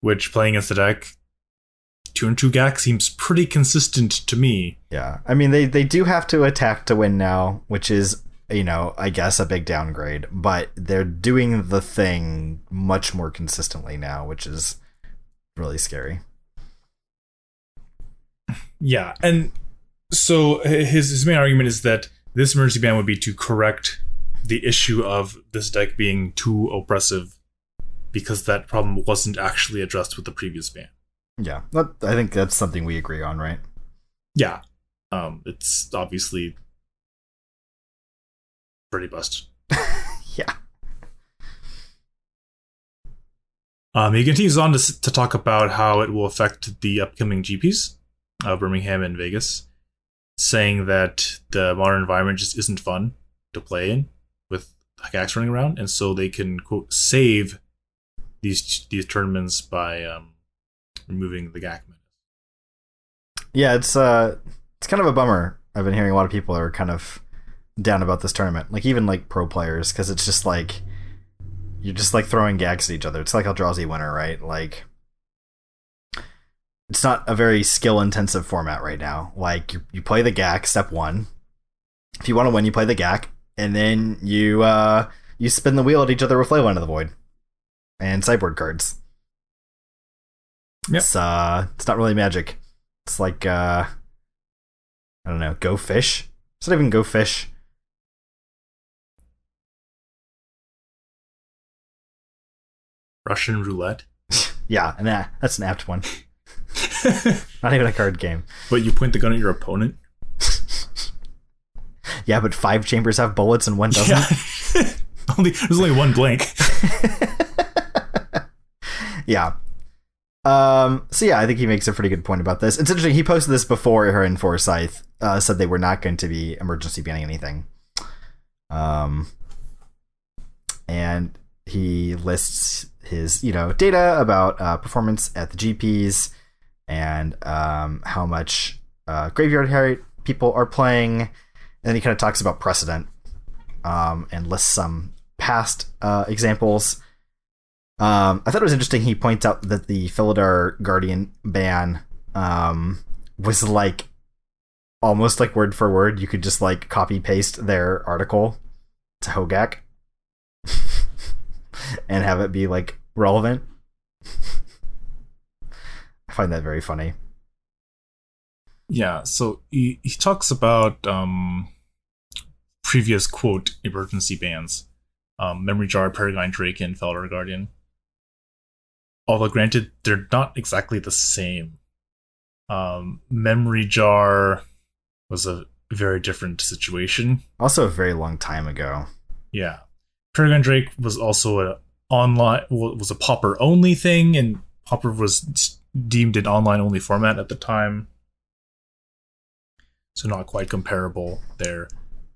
Which playing against the deck, two and two Gak seems pretty consistent to me. Yeah. I mean, they they do have to attack to win now, which is, you know, I guess a big downgrade, but they're doing the thing much more consistently now, which is really scary. Yeah, and so his his main argument is that this emergency ban would be to correct the issue of this deck being too oppressive because that problem wasn't actually addressed with the previous ban. Yeah. That, I think that's something we agree on, right? Yeah, um, it's obviously pretty busted. Yeah. Um, he continues on to, to talk about how it will affect the upcoming GPs, uh, Birmingham and Vegas, saying that the modern environment just isn't fun to play in with hacks running around, and so they can quote save these these tournaments by um, removing the Gak menace. Yeah, it's uh it's kind of a bummer. I've been hearing a lot of people are kind of down about this tournament. Like even like pro players cuz it's just like you're just like throwing gags at each other. It's like Eldrazi Winter, right? Like it's not a very skill intensive format right now. Like you, you play the Gak step 1. If you want to win, you play the Gak and then you uh you spin the wheel at each other with Flavor into the Void and sideboard cards. Yep. It's uh, it's not really magic. It's like uh, I don't know, go fish. It's not even go fish. Russian roulette. Yeah, and that, that's an apt one. Not even a card game. but you point the gun at your opponent. Yeah, but five chambers have bullets and one doesn't. Yeah. only there's only one blank. Yeah. Um, so yeah, I think he makes a pretty good point about this. It's interesting. He posted this before Aaron Forsyth uh, said they were not going to be emergency banning anything. Um, and he lists his you know data about uh, performance at the GPs and um, how much uh, graveyard people are playing. And then he kind of talks about precedent um, and lists some past uh, examples. Um, I thought it was interesting. He points out that the Felidar Guardian ban um, was like almost like word for word. You could just like copy paste their article to Hogak and have it be like relevant. I find that very funny. Yeah, so he, he talks about um, previous quote emergency bans. Um, Memory Jar, Paragon Drake, and Felidar Guardian. Although granted, they're not exactly the same. Um, Memory Jar was a very different situation. Also, a very long time ago. Yeah, Paragon Drake was also a online was a Pauper only thing, and Pauper was deemed an online only format at the time, so not quite comparable there.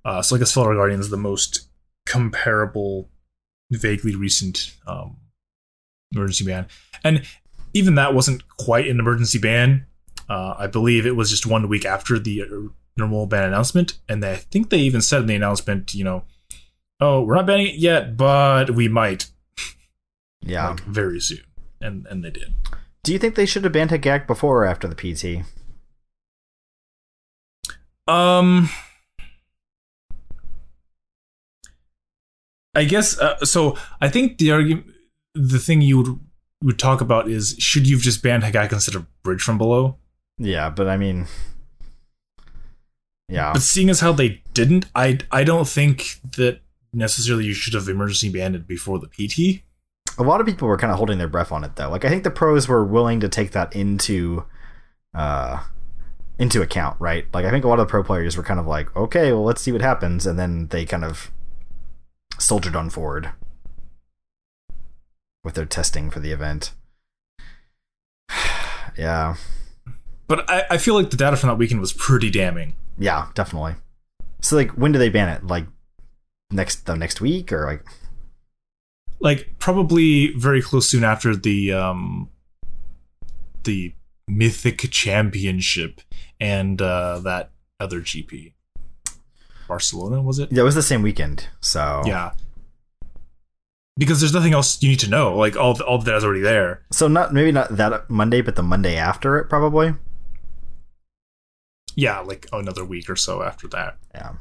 Uh, so I guess Felidar Guardian is the most comparable, vaguely recent um, emergency ban, and even that wasn't quite an emergency ban. Uh, I believe it was just one week after the uh, normal ban announcement, and I think they even said in the announcement, you know, oh, we're not banning it yet, but we might Yeah. like very soon, and and they did. Do you think they should have banned Hogak before or after the PT? Um, I guess uh, so. I think the argument, the thing you would would talk about is should you've just banned Hogak instead of Bridge from Below? Yeah, but I mean, yeah, But seeing as how they didn't, I I don't think that necessarily you should have emergency banned it before the PT. a lot of people were kind of holding their breath on it though. Like I think the pros were willing to take that into, uh, into account, right? Like I think a lot of the pro players were kind of like, okay, well, let's see what happens, and then they kind of soldiered on forward with their testing for the event. yeah, But I, I feel like the data from that weekend was pretty damning. yeah, definitely. So like, when do they ban it? Like next the next week or like? like probably very close soon after the um the mythic championship and uh that other gp barcelona was it yeah it was the same weekend, so yeah because there's nothing else you need to know like all the, all the data's already there So not maybe not that Monday, but the Monday after it, probably. yeah like another week or so after that Yeah.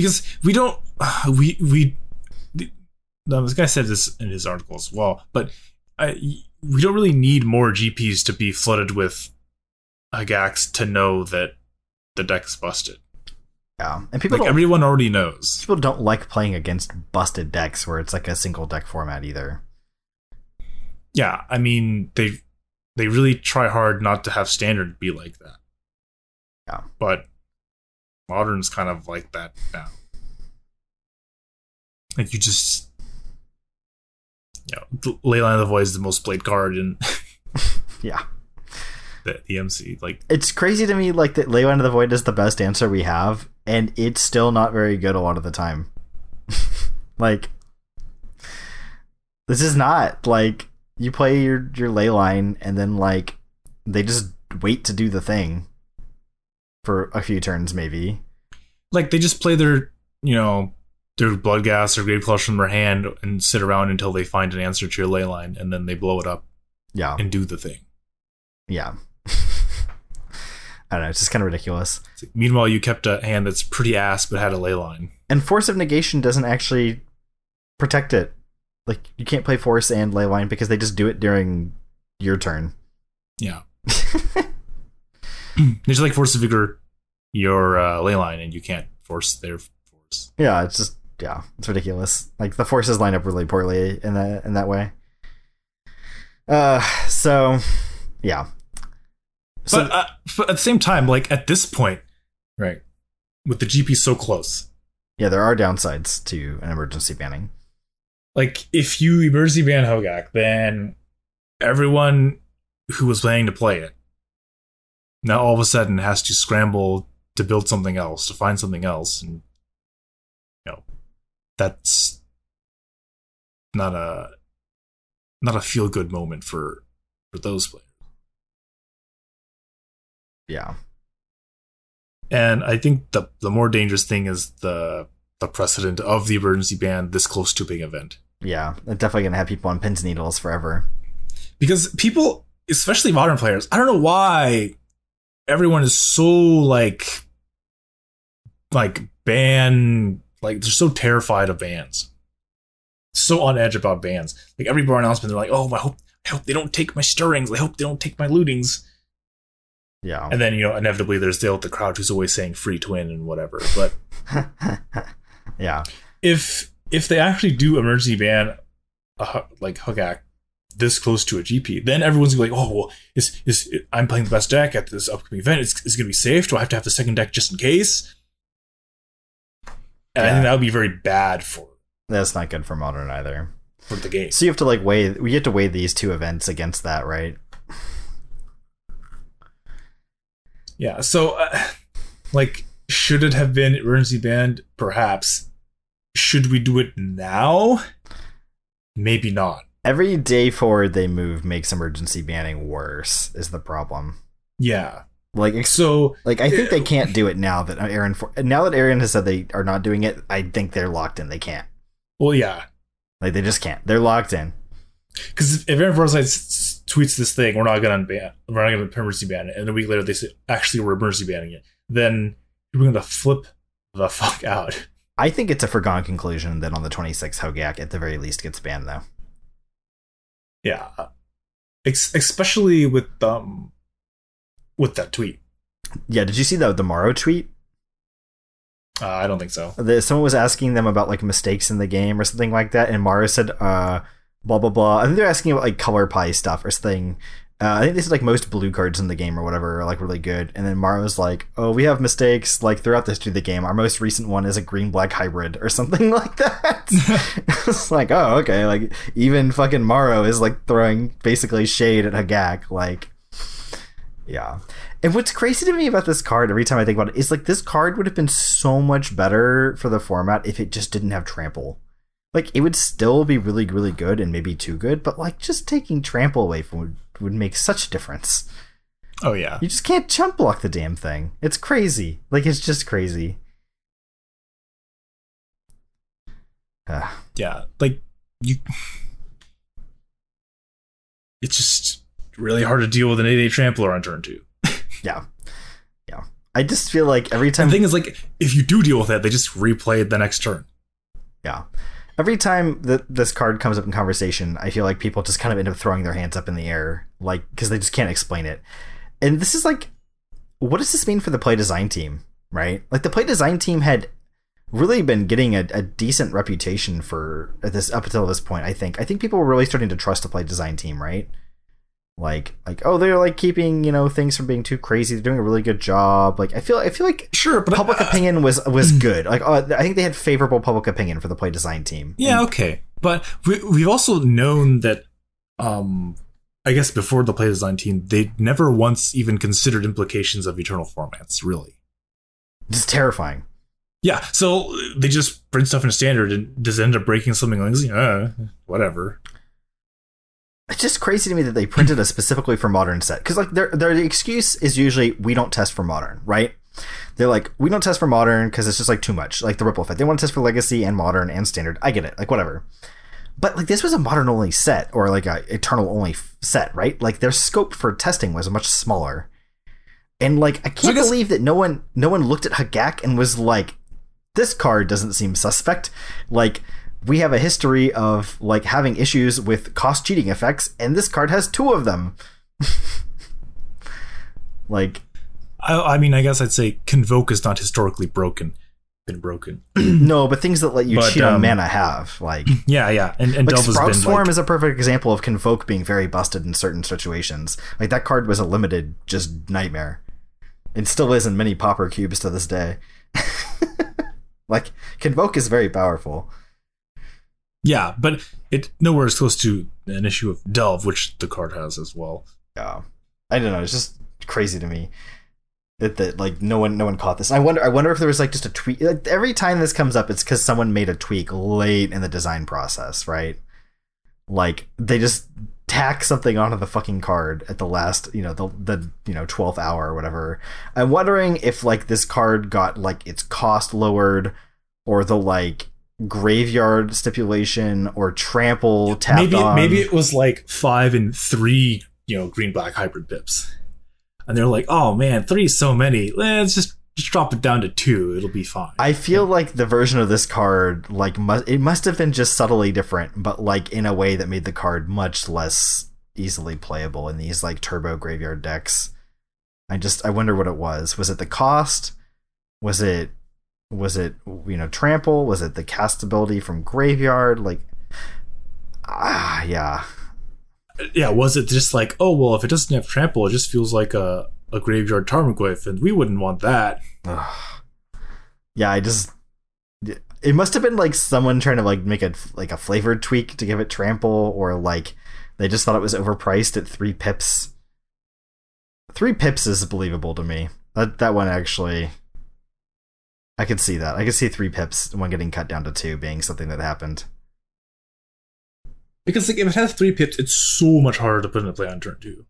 Because we don't uh, we we the, no, this guy said this in his article as well but I, we don't really need more gps to be flooded with Hogaks to know that the deck's busted Yeah, and people like everyone already knows people don't like playing against busted decks where it's like a single deck format either. yeah i mean they they really try hard not to have standard be like that Yeah. but modern's kind of like that now like you just you know leyline of the void is the most played card in Yeah, the, the mc like it's crazy to me like that. Leyline of the Void is the best answer we have, and it's still not very good a lot of the time. like, this is not like you play your your Leyline, and then like they just wait to do the thing for a few turns, maybe. like they just play their you know their Bloodghast or grave clutch from their hand and sit around until they find an answer to your ley line and then they blow it up Yeah, and do the thing yeah. I don't know. It's just kind of ridiculous. Like, meanwhile you kept a hand that's pretty ass but had a ley line and force of negation doesn't actually protect it like you can't play force and leyline because they just do it during your turn Yeah. they just like Force of Vigor your uh, ley line, and you can't force their force. Yeah, it's just yeah, it's ridiculous. Like the forces line up really poorly in that in that way. Uh, so yeah. So but, uh, but at the same time, like at this point, right, with the GP so close, yeah, there are downsides to an emergency banning. Like if you emergency ban Hogak, then everyone who was planning to play it now all of a sudden has to scramble to build something else, to find something else, and you know that's not a not a feel good moment for for those players. Yeah. And I think the the more dangerous thing is the the precedent of the emergency ban this close to a big event. Yeah, definitely gonna have people on pins and needles forever. Because people, especially modern players, I don't know why everyone is so like like ban like they're so terrified of bans. So on edge about bans. Like every bar announcement, they're like, "Oh, I hope, I hope they don't take my stirrings. I hope they don't take my lootings." Yeah. And then you know, inevitably, there's still the crowd who's always saying "free twin" and whatever. But yeah, if if they actually do emergency ban a, like Hogak this close to a GP, then everyone's gonna be like, "Oh, well, is is I'm playing the best deck at this upcoming event? Is is it gonna be safe? Do I have to have the second deck just in case?" And I think that would be very bad for that's not good for modern either. for the game. So you have to like weigh. We have to weigh these two events against that, right? Yeah. So, uh, like, should it have been emergency banned? Perhaps. Should we do it now? Maybe not. Every day forward they move makes emergency banning worse. Is the problem? Yeah. Like, So like I think they uh, can't do it now that Aaron. For- now that Aaron has said they are not doing it, I think they're locked in. They can't. Well, yeah, Like they just can't. They're locked in. because if Aaron Forsyth tweets this thing, we're not going to ban, we're not going to emergency ban it, and a week later they say actually we're emergency banning it, then we're going to flip the fuck out. I think it's a foregone conclusion that on the 26th, Hogak at the very least gets banned, though. Yeah, Ex- especially with um with that tweet. Yeah, did you see the the Maro tweet? Uh, I don't think so. The, someone was asking them about like mistakes in the game or something like that, and Maro said, uh, blah blah blah. I think they're asking about like color pie stuff or something. Uh, I think they said like most blue cards in the game or whatever are like really good, and then was like, "Oh, we have mistakes like throughout the history of the game. Our most recent one is a green black hybrid or something like that." it's like, oh, okay, like even fucking Maro is like throwing basically shade at Hogak, like, yeah. And what's crazy to me about this card every time I think about it is like this card would have been so much better for the format if it just didn't have trample. Like it would still be really, really good and maybe too good, but like just taking trample away from would, make such a difference. Oh yeah, You just can't jump block the damn thing. It's crazy. Like it's just crazy. Ah, yeah. Like you, it's just really hard to deal with an eight eight trampler on turn two. yeah. Yeah. I just feel like every time the thing is, like, if you do deal with it, they just replay it the next turn. Yeah. Every time that this card comes up in conversation, I feel like people just kind of end up throwing their hands up in the air, like because they just can't explain it. And this is like, what does this mean for the play design team? Right? Like the play design team had really been getting a, a decent reputation for this up until this point. I think. I think people were really starting to trust the play design team, right? Like, like oh, they're like keeping you know things from being too crazy. They're doing a really good job. Like, I feel, I feel like Sure, but public opinion was was good. Like, uh, I think they had favorable public opinion for the play design team. Yeah, okay. But we, we've also known that, um, I guess before the play design team, they never once even considered implications of eternal formats, really. It's terrifying. Yeah, so they just print stuff in standard, and does it end up breaking something like, uh, whatever. It's just crazy to me that they printed a specifically for modern set because like their their excuse is usually we don't test for modern, right? They're like we don't test for modern because it's just like too much, like the ripple effect. They want to test for legacy and modern and standard. I get it, like whatever. But like this was a modern only set or like a eternal only f- set, right? Like their scope for testing was much smaller. And like I can't guess- believe that no one no one looked at Hogak and was like, this card doesn't seem suspect. Like we have a history of like having issues with cost cheating effects, and this card has two of them. Like, I, I mean, I guess I'd say Convoke is not historically broken. Been broken. no, but things that let you But, cheat on um, mana have like. yeah, yeah, and and Like Delve has Sprout been Swarm like, is a perfect example of Convoke being very busted in certain situations. Like that card was a limited just nightmare. It still is in many Pauper cubes to this day. like Convoke is very powerful. Yeah, but it nowhere is close to an issue of Delve, which the card has as well. Yeah, I don't know. It's just crazy to me that that like no one no one caught this. I wonder I wonder if there was like just a tweak. Like, every time this comes up, it's because someone made a tweak late in the design process, right? Like they just tack something onto the fucking card at the last, you know, the the you know twelfth hour or whatever. I'm wondering if like this card got like its cost lowered, or the like graveyard stipulation or trample tapped maybe on. maybe it was like five and three, you know, green black hybrid pips, and they're like, oh man, three is so many. Let's just just drop it down to two. It'll be fine. I feel like the version of this card, like, mu- it must have been just subtly different, but like in a way that made the card much less easily playable in these like turbo graveyard decks. I just I wonder what it was. Was it the cost? Was it was it you know trample? Was it the castability from graveyard? Like, ah, yeah, yeah, was it just like, oh well, if it doesn't have trample, it just feels like a a graveyard Tarmogoyf, and we wouldn't want that. Ugh. yeah. I just it must have been like someone trying to like make a like a flavored tweak to give it trample, or like they just thought it was overpriced at three pips. Three pips is believable to me. That that one actually, I could see that. I could see three pips, one getting cut down to two, being something that happened. Because like if it has three pips, it's so much harder to put into play on turn two.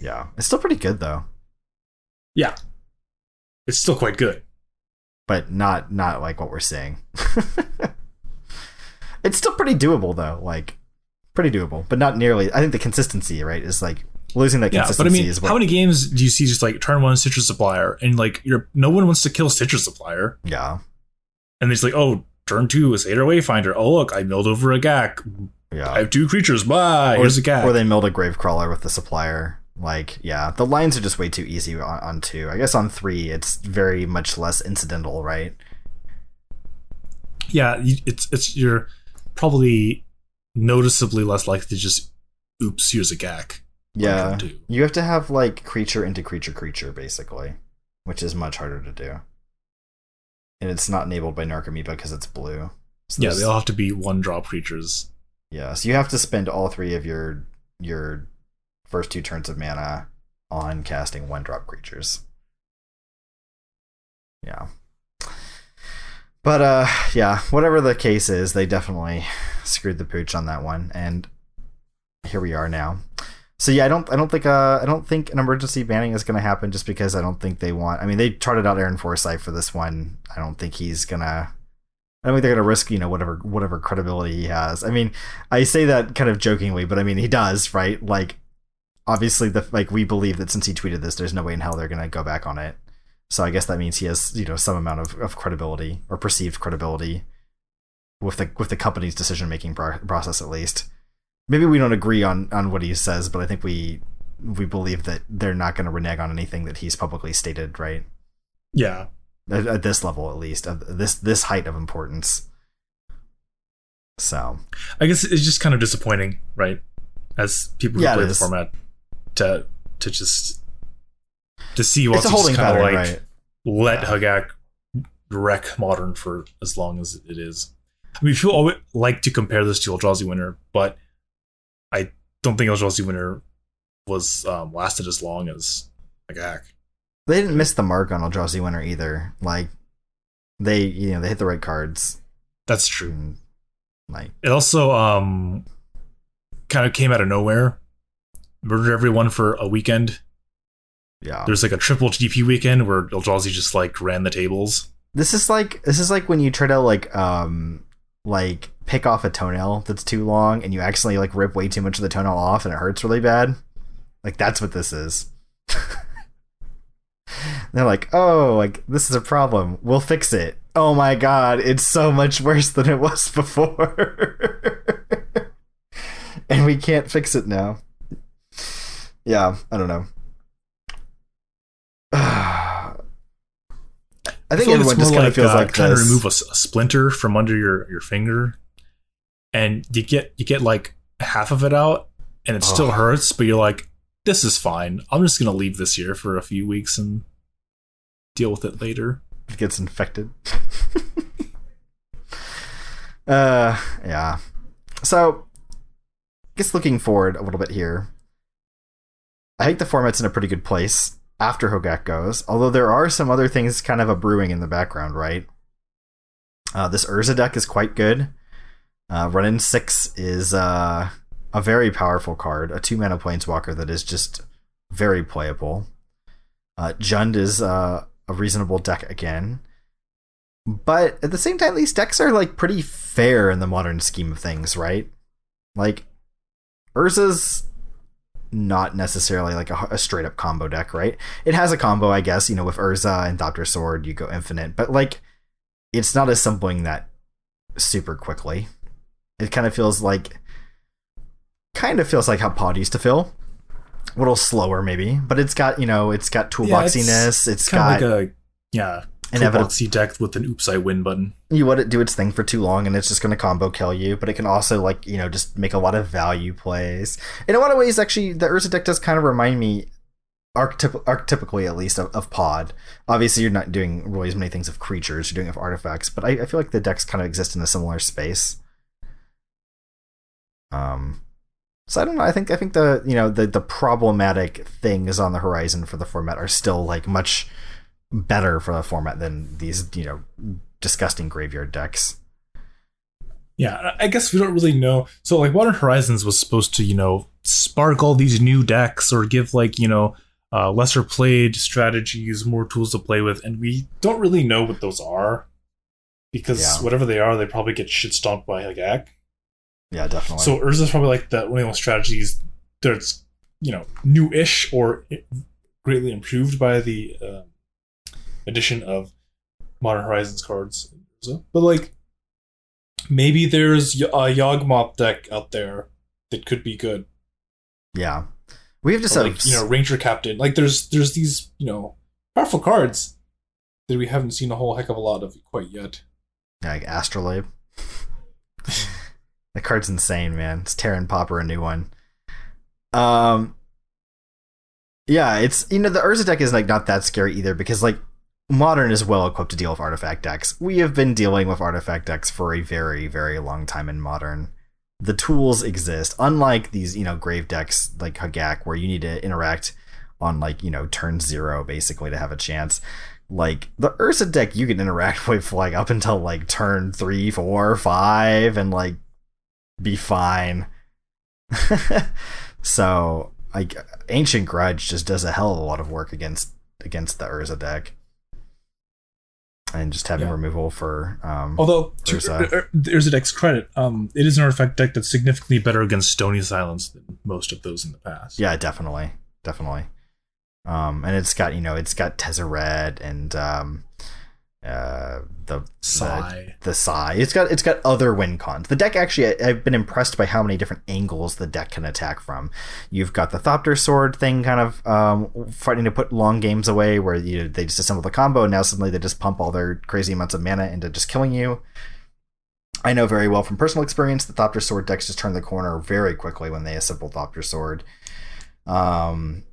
Yeah, it's still pretty good though, Yeah, it's still quite good. but not not like what we're seeing. it's still pretty doable though, like pretty doable, but not nearly. I think the consistency, right, is like losing that consistency Yeah, but I mean, how many games do you see just like turn one Stitcher's Supplier and like you're no one wants to kill Stitcher's Supplier, yeah, and it's like, oh, turn two is Satyr Wayfinder. Oh look, I milled over a Gak. yeah. I have two creatures. Bye. or, Here's a Gak. or they milled a Gravecrawler with the supplier. Like, yeah, the lines are just way too easy on, on two. I guess on three, it's very much less incidental, right? yeah, it's it's you're probably noticeably less likely to just oops, here's a Gak. Yeah, two. you have to have like creature into creature creature basically, which is much harder to do. And it's not enabled by Narcomoeba because it's blue. So Yeah, they all have to be one drop creatures. Yeah, so you have to spend all three of your your first two turns of mana on casting one drop creatures. Yeah. But uh yeah, whatever the case is, they definitely screwed the pooch on that one and here we are now. So yeah, I don't I don't think uh I don't think an emergency banning is gonna happen just because I don't think they want I mean they charted out Aaron Forsyth for this one. I don't think he's gonna I don't think they're gonna risk, you know, whatever whatever credibility he has. I mean, I say that kind of jokingly, but I mean he does, right? Like obviously the like we believe that since he tweeted this, there's no way in hell they're gonna go back on it. So I guess that means he has, you know, some amount of, of credibility or perceived credibility with the with the company's decision making pro- process at least. Maybe we don't agree on on what he says, but I think we we believe that they're not going to renege on anything that he's publicly stated, right? Yeah, At, at this level, at least, of this this height of importance. So I guess it's just kind of disappointing, right? As people who Yeah, play the format, to to just to see what's kind of like right? let Yeah. Hogak wreck modern for as long as it is. I mean, people always like to compare this to Eldrazi Winter, but don't think Eldrazi Winter was um, lasted as long as Hogak. They didn't miss the mark on Eldrazi Winter either. Like they, you know, they hit the right cards. That's true. And, like It also um kind of came out of nowhere. Murdered everyone for a weekend. yeah, There's like a triple GP weekend where Eldrazi just like ran the tables. this is like this is like when you try to like um like pick off a toenail that's too long and you accidentally like rip way too much of the toenail off and it hurts really bad. Like that's what this is. They're like, oh, like this is a problem. We'll fix it. Oh my god, it's so much worse than it was before. and we can't fix it now. Yeah, I don't know. I think like everyone it's just kind of feels uh, like trying this. to remove a splinter from under your, your finger, and you get you get like half of it out, and it still Oh. hurts, but you're like, this is fine. I'm just gonna leave this here for a few weeks and deal with it later. it gets infected. uh, yeah. So, I guess looking forward a little bit here, I think the format's in a pretty good place after Hogak goes. Although there are some other things kind of a brewing in the background, right? Uh, this Urza deck is quite good. Uh, Wrenn and Six is uh, a very powerful card, a two mana planeswalker that is just very playable. Uh, Jund is uh, a reasonable deck again. But at the same time, these decks are like pretty fair in the modern scheme of things, right? Like Urza's not necessarily like a, a straight up combo deck, right? It has a combo, I guess. You know, with Urza and Thopter Sword, you go infinite, but like it's not assembling that super quickly. It kind of feels like, kind of feels like how Pod used to feel. A little slower, maybe, but it's got you know, it's got toolboxiness. it's Kind got of like a yeah, toolboxy deck with an oops I win button. you let it do its thing for too long and it's just going to combo kill you but it can also like you know just make a lot of value plays in a lot of ways actually the urza deck does kind of remind me archetyp- archetypically at least of, of pod obviously you're not doing really as many things of creatures you're doing of artifacts but I, I feel like the decks kind of exist in a similar space um so I don't know. I think I think the you know the the problematic things on the horizon for the format are still like much better for the format than these you know disgusting graveyard decks. Yeah, I guess we don't really know. So, like, Modern Horizons was supposed to, you know, spark all these new decks or give, like, you know, uh, lesser played strategies, more tools to play with, and we don't really know what those are because Yeah. whatever they are, they probably get shit stomped by like Hogak. Yeah, definitely. So, Urza's probably like that one of those strategies that's, you know, new-ish or greatly improved by the uh, addition of Modern Horizons cards. But like, maybe there's a Yawgmoth deck out there that could be good. yeah, we have to have like, you know, Ranger Captain. Like, there's there's these you know powerful cards that we haven't seen a whole heck of a lot of quite yet. like Astrolabe. the card's insane, man. It's tearing Pauper a new one. Um, yeah, it's you know the Urza deck is like not that scary either because like modern is well equipped to deal with artifact decks. We have been dealing with artifact decks for a very very long time in modern. The tools exist, unlike these you know grave decks like Hogak where you need to interact on like you know turn zero basically to have a chance. Like the Urza deck, you can interact with like up until like turn three, four, five, and like be fine. so like ancient grudge just does a hell of a lot of work against against the Urza deck. And just having Yeah. removal for um Although to Urza. Ur- Urza deck's credit, um, it is an artifact deck that's significantly better against Stony Silence than most of those in the past. Yeah, definitely, definitely. Um, and it's got you know it's got Tezzeret and um, uh, the Sai. the, the Sai. It's got it's got other win cons. The deck actually, I, I've been impressed by how many different angles the deck can attack from. You've got the Thopter Sword thing, kind of um, fighting to put long games away, where you they just assemble the combo, and now suddenly they just pump all their crazy amounts of mana into just killing you. I know very well from personal experience the Thopter Sword decks just turn the corner very quickly when they assemble Thopter Sword. Um,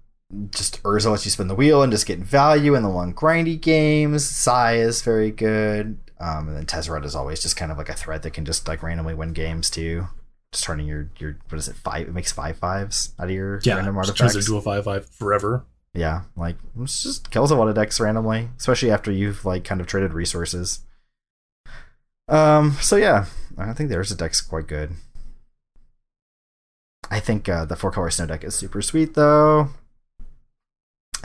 just Urza lets you spin the wheel and just get value in the long grindy games. Sai is very good. Um, and then Tezzeret is always just kind of like a threat that can just like randomly win games too. Just turning your your what is it five? It makes five fives out of your Yeah, random just turns artifacts. into a five five forever. Yeah, like it just kills a lot of decks randomly, especially after you've like kind of traded resources. Um. So yeah, I think there's a deck's quite good. I think uh, the four color snow deck is super sweet though.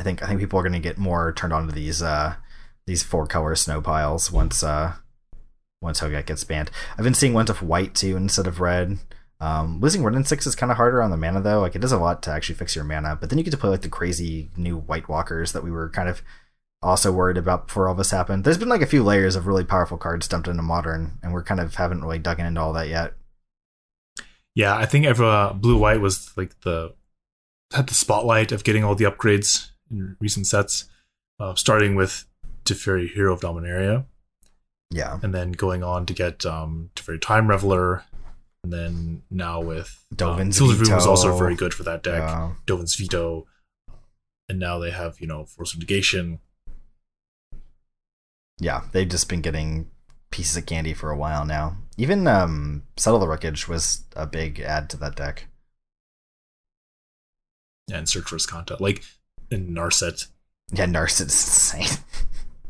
I think I think people are going to get more turned on to these uh these four color snow piles once uh once Hogak gets banned. I've been seeing ones of white too instead of red. Um, losing Wrenn and Six is kind of harder on the mana though. Like it does a lot to actually fix your mana, but then you get to play like the crazy new White Walkers that we were kind of also worried about before all this happened. There's been like a few layers of really powerful cards dumped into modern, and we're kind of haven't really dug into all that yet. Yeah, I think ever uh, blue white was like the had the spotlight of getting all the upgrades in recent sets, uh, starting with Teferi, Hero of Dominaria, Yeah. and then going on to get um, Teferi Time Raveler, and then now with Dovin's of Doom was also very good for that deck. Yeah. Dovin's Veto, and now they have you know Force of Negation. yeah, they've just been getting pieces of candy for a while now. Even um, Settle the Wreckage was a big add to that deck. and Search for Azcanta. Like in Narset, Yeah, Narset is insane.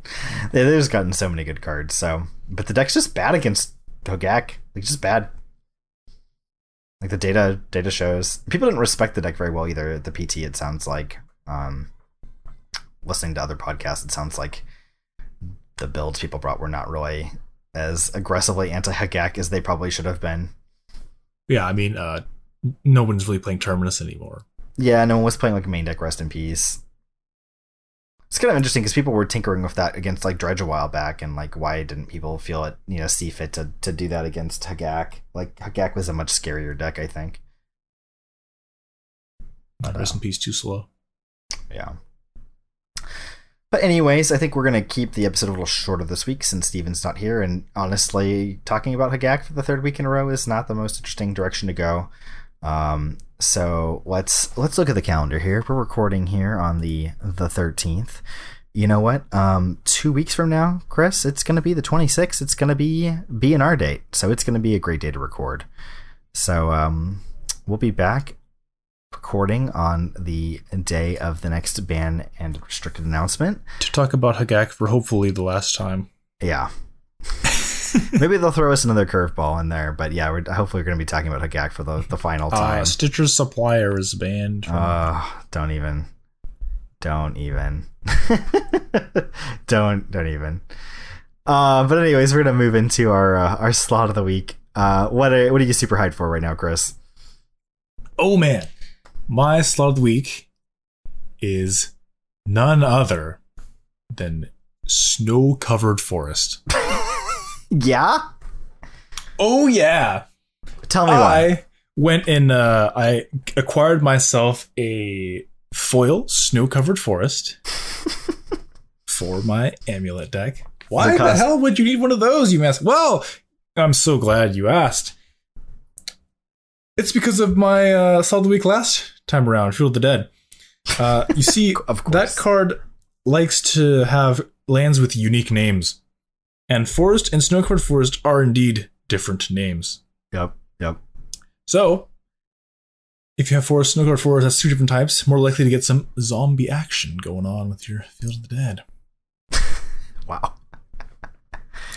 they, they've just gotten so many good cards. So, but the deck's just bad against Hogak. Like just bad. Like the data data shows people didn't respect the deck very well either. The PT it sounds like. Um, listening to other podcasts, it sounds like the builds people brought were not really as aggressively anti Hogak as they probably should have been. yeah, I mean, uh, no one's really playing Terminus anymore. Yeah, no one was playing like main deck Rest in Peace. It's kind of interesting because people were tinkering with that against like Dredge a while back, and like why didn't people feel it, you know, see fit to to do that against Hogak? Like Hogak was a much scarier deck, I think. Uh, rest in peace, too slow. Yeah. But anyways, I think we're gonna keep the episode a little shorter this week since Steven's not here, and honestly, talking about Hogak for the third week in a row is not the most interesting direction to go. Um, so let's let's look at the calendar here. We're recording here on the the thirteenth. You know what? Um, two weeks from now, Chris, it's gonna be the twenty sixth. It's gonna be B and R date, so it's gonna be a great day to record. So um, we'll be back recording on the day of the next ban and restricted announcement. To talk about Hogak for hopefully the last time. Yeah. Maybe they'll throw us another curveball in there, but yeah, we're hopefully we're going to be talking about Hogak for the, the final time. Uh, Stitcher's Supplier is banned. From, Uh, don't even. Don't even. don't don't even. Uh, but anyways, we're gonna move into our uh, our slot of the week. Uh, what are what are you super hyped for right now, Chris? oh man, my slot of the week is none other than Snow Covered Forest. Yeah, Oh yeah, tell me why. I went and uh, I acquired myself a foil snow covered forest for my amulet deck. Why the hell would you need one of those, you ask? Well, I'm so glad you asked. It's because of my uh, Solid Week last time around, Field of the Dead. Uh, you see, Of course. that card likes to have lands with unique names. And Forest and Snow Covered Forest are indeed different names. Yep, yep. So, if you have forest, snow covered forest, that's two different types. More likely to get some zombie action going on with your Field of the Dead. Wow.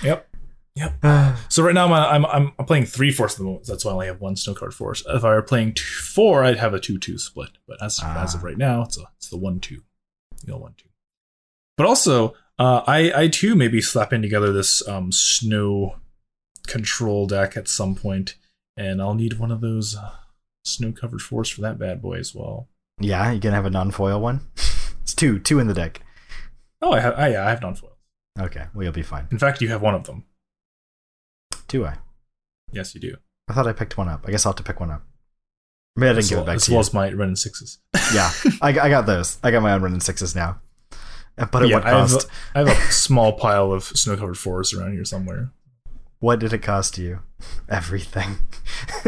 Yep. Yep. So right now I'm I'm I'm, playing three forests at the moment. So that's why I only have one snow forest. If I were playing two, four, I'd have a two two split. But as as of Ah. right now, it's a, it's the one two, you know one two. But also, uh, I I too may be slapping together this um snow control deck at some point, and I'll need one of those uh, snow covered forests for that bad boy as well. Yeah, you gonna have a non-foil one? It's two, two in the deck. Oh, I have I, yeah, I have non foils. Okay, well you'll be fine. In fact, you have one of them. Do I? Yes, you do. I thought I picked one up. I guess I'll have to pick one up. Maybe I didn't as give it back as to well you. as my running sixes. yeah, I, I got those. I got my own running sixes now. But at Yeah, what I have, a, I have a small pile of snow covered forests around here somewhere. What did it cost you? Everything.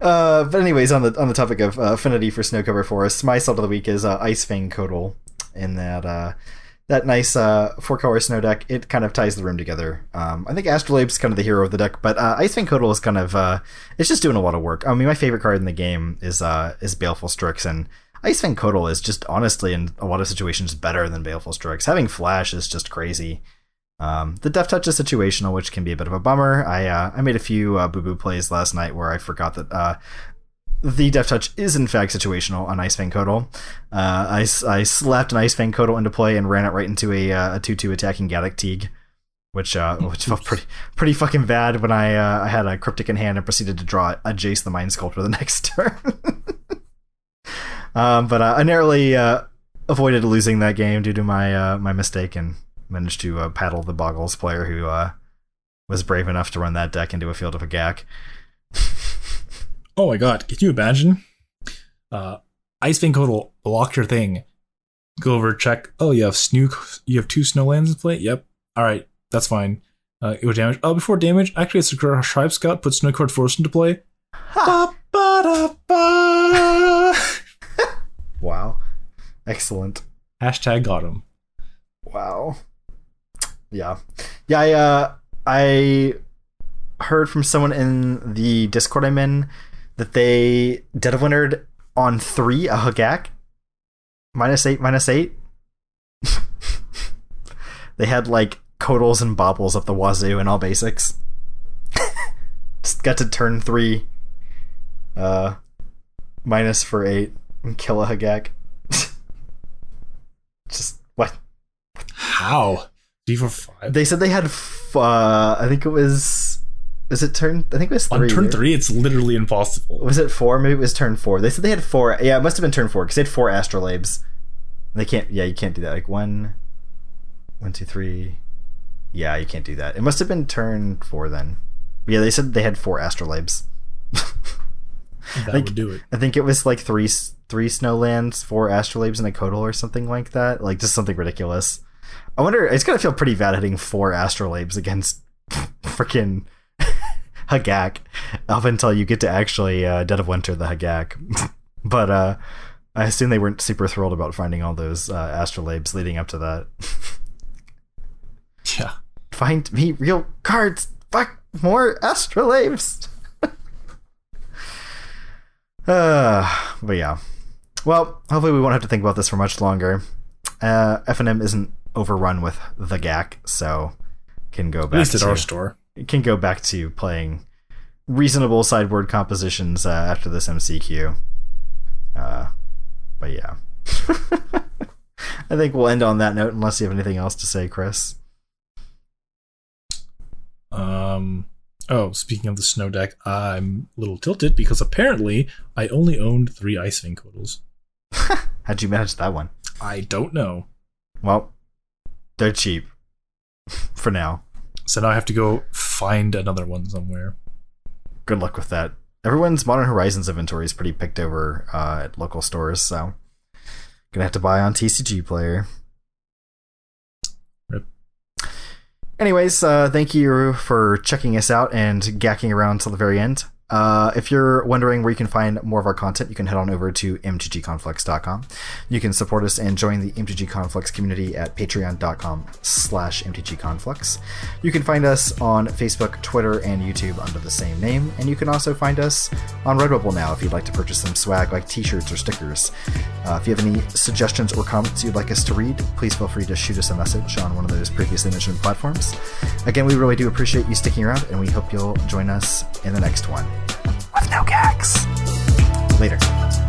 uh, but anyways, on the on the topic of uh, affinity for snow covered forests, my salt of the week is uh, Ice-Fang Coatl. In that uh, that nice uh, four color snow deck, it kind of ties the room together. Um, I think Astrolabe's kind of the hero of the deck, but uh, Ice-Fang Coatl is kind of uh, it's just doing a lot of work. I mean, my favorite card in the game is uh, is Baleful Strix, and Ice-Fang Coatl is just honestly in a lot of situations better than Baleful Strix. Having Flash is just crazy. Um, the Death Touch is situational, which can be a bit of a bummer. I uh, I made a few uh, boo boo plays last night where I forgot that uh, the Death Touch is in fact situational on Ice-Fang Coatl. I, I, I slapped an Ice-Fang Coatl into play and ran it right into a uh, a two two attacking Gaddock Teeg, which uh, which felt pretty pretty fucking bad when I uh, I had a cryptic in hand and proceeded to draw a Jace the Mind Sculptor the next turn. um, but uh, I narrowly uh, avoided losing that game due to my uh, my mistake and managed to uh, paddle the Boggles player who uh, was brave enough to run that deck into a field of a Gak. Oh my god, can you imagine? Uh, Ice Fang Code will block your thing, go over check. Oh, you have snow. You have two snowlands in play. Yep. All right, that's fine. Uh, it would damage. Oh, before damage, actually, it's a Tribe Scout. Put Snow Covered Forest into play. Ba, ba, da, ba. Wow. Excellent. Hashtag got him. Wow. Yeah. Yeah, I uh I heard from someone in the Discord I'm in that they Dead of Wintered on three a Hogak. Minus eight, minus eight. they had like coatls and bobbles up the wazoo and all basics. Just got to turn three. Uh minus for eight and kill a Hogak. Just what? How? D for five. They said they had. F- uh, I think it was. Is it turn? I think it was three. On turn three, it's literally impossible. Was it four? Maybe it was turn four. They said they had four. Yeah, it must have been turn four because they had four astrolabes. They can't. Yeah, you can't do that. Like one, one, two, three. Yeah, you can't do that. It must have been turn four then. Yeah, they said they had four astrolabes. That think- would do it. I think it was like three three snowlands, four astrolabes, and a coatl or something like that. Like just something ridiculous. I wonder. It's gonna feel pretty bad hitting four astrolabes against freaking Hogak up until you get to actually uh, Dead of Winter the Hogak. but uh, I assume they weren't super thrilled about finding all those uh, astrolabes leading up to that. Yeah. Find me real cards. Fuck more astrolabes. Uh, but yeah. Well, hopefully we won't have to think about this for much longer. Uh, FNM isn't overrun with the Gak, so can go back. At least at to our store. can go back to playing reasonable sideboard compositions uh, after this MCQ. Uh, but yeah. I think we'll end on that note unless you have anything else to say, Chris. Um. Oh, speaking of the snow deck, I'm a little tilted because apparently I only owned three Icewing Coatls. How'd you manage that one? I don't know. Well, they're cheap for now. So now I have to go find another one somewhere. Good luck with that. Everyone's Modern Horizons inventory is pretty picked over uh, at local stores, so gonna have to buy on TCG Player. Rip. Anyways, uh, thank you for checking us out and gacking around till the very end. Uh, if you're wondering where you can find more of our content, you can head on over to mtgconflicts.com. You can support us and join the MTG Conflicts community at patreon.com slash mtgconflicts. You can find us on Facebook, Twitter, and YouTube under the same name, and you can also find us on Redbubble now if you'd like to purchase some swag like t-shirts or stickers. Uh, if you have any suggestions or comments you'd like us to read, please feel free to shoot us a message on one of those previously mentioned platforms. Again, we really do appreciate you sticking around, and we hope you'll join us in the next one with no gags. Later.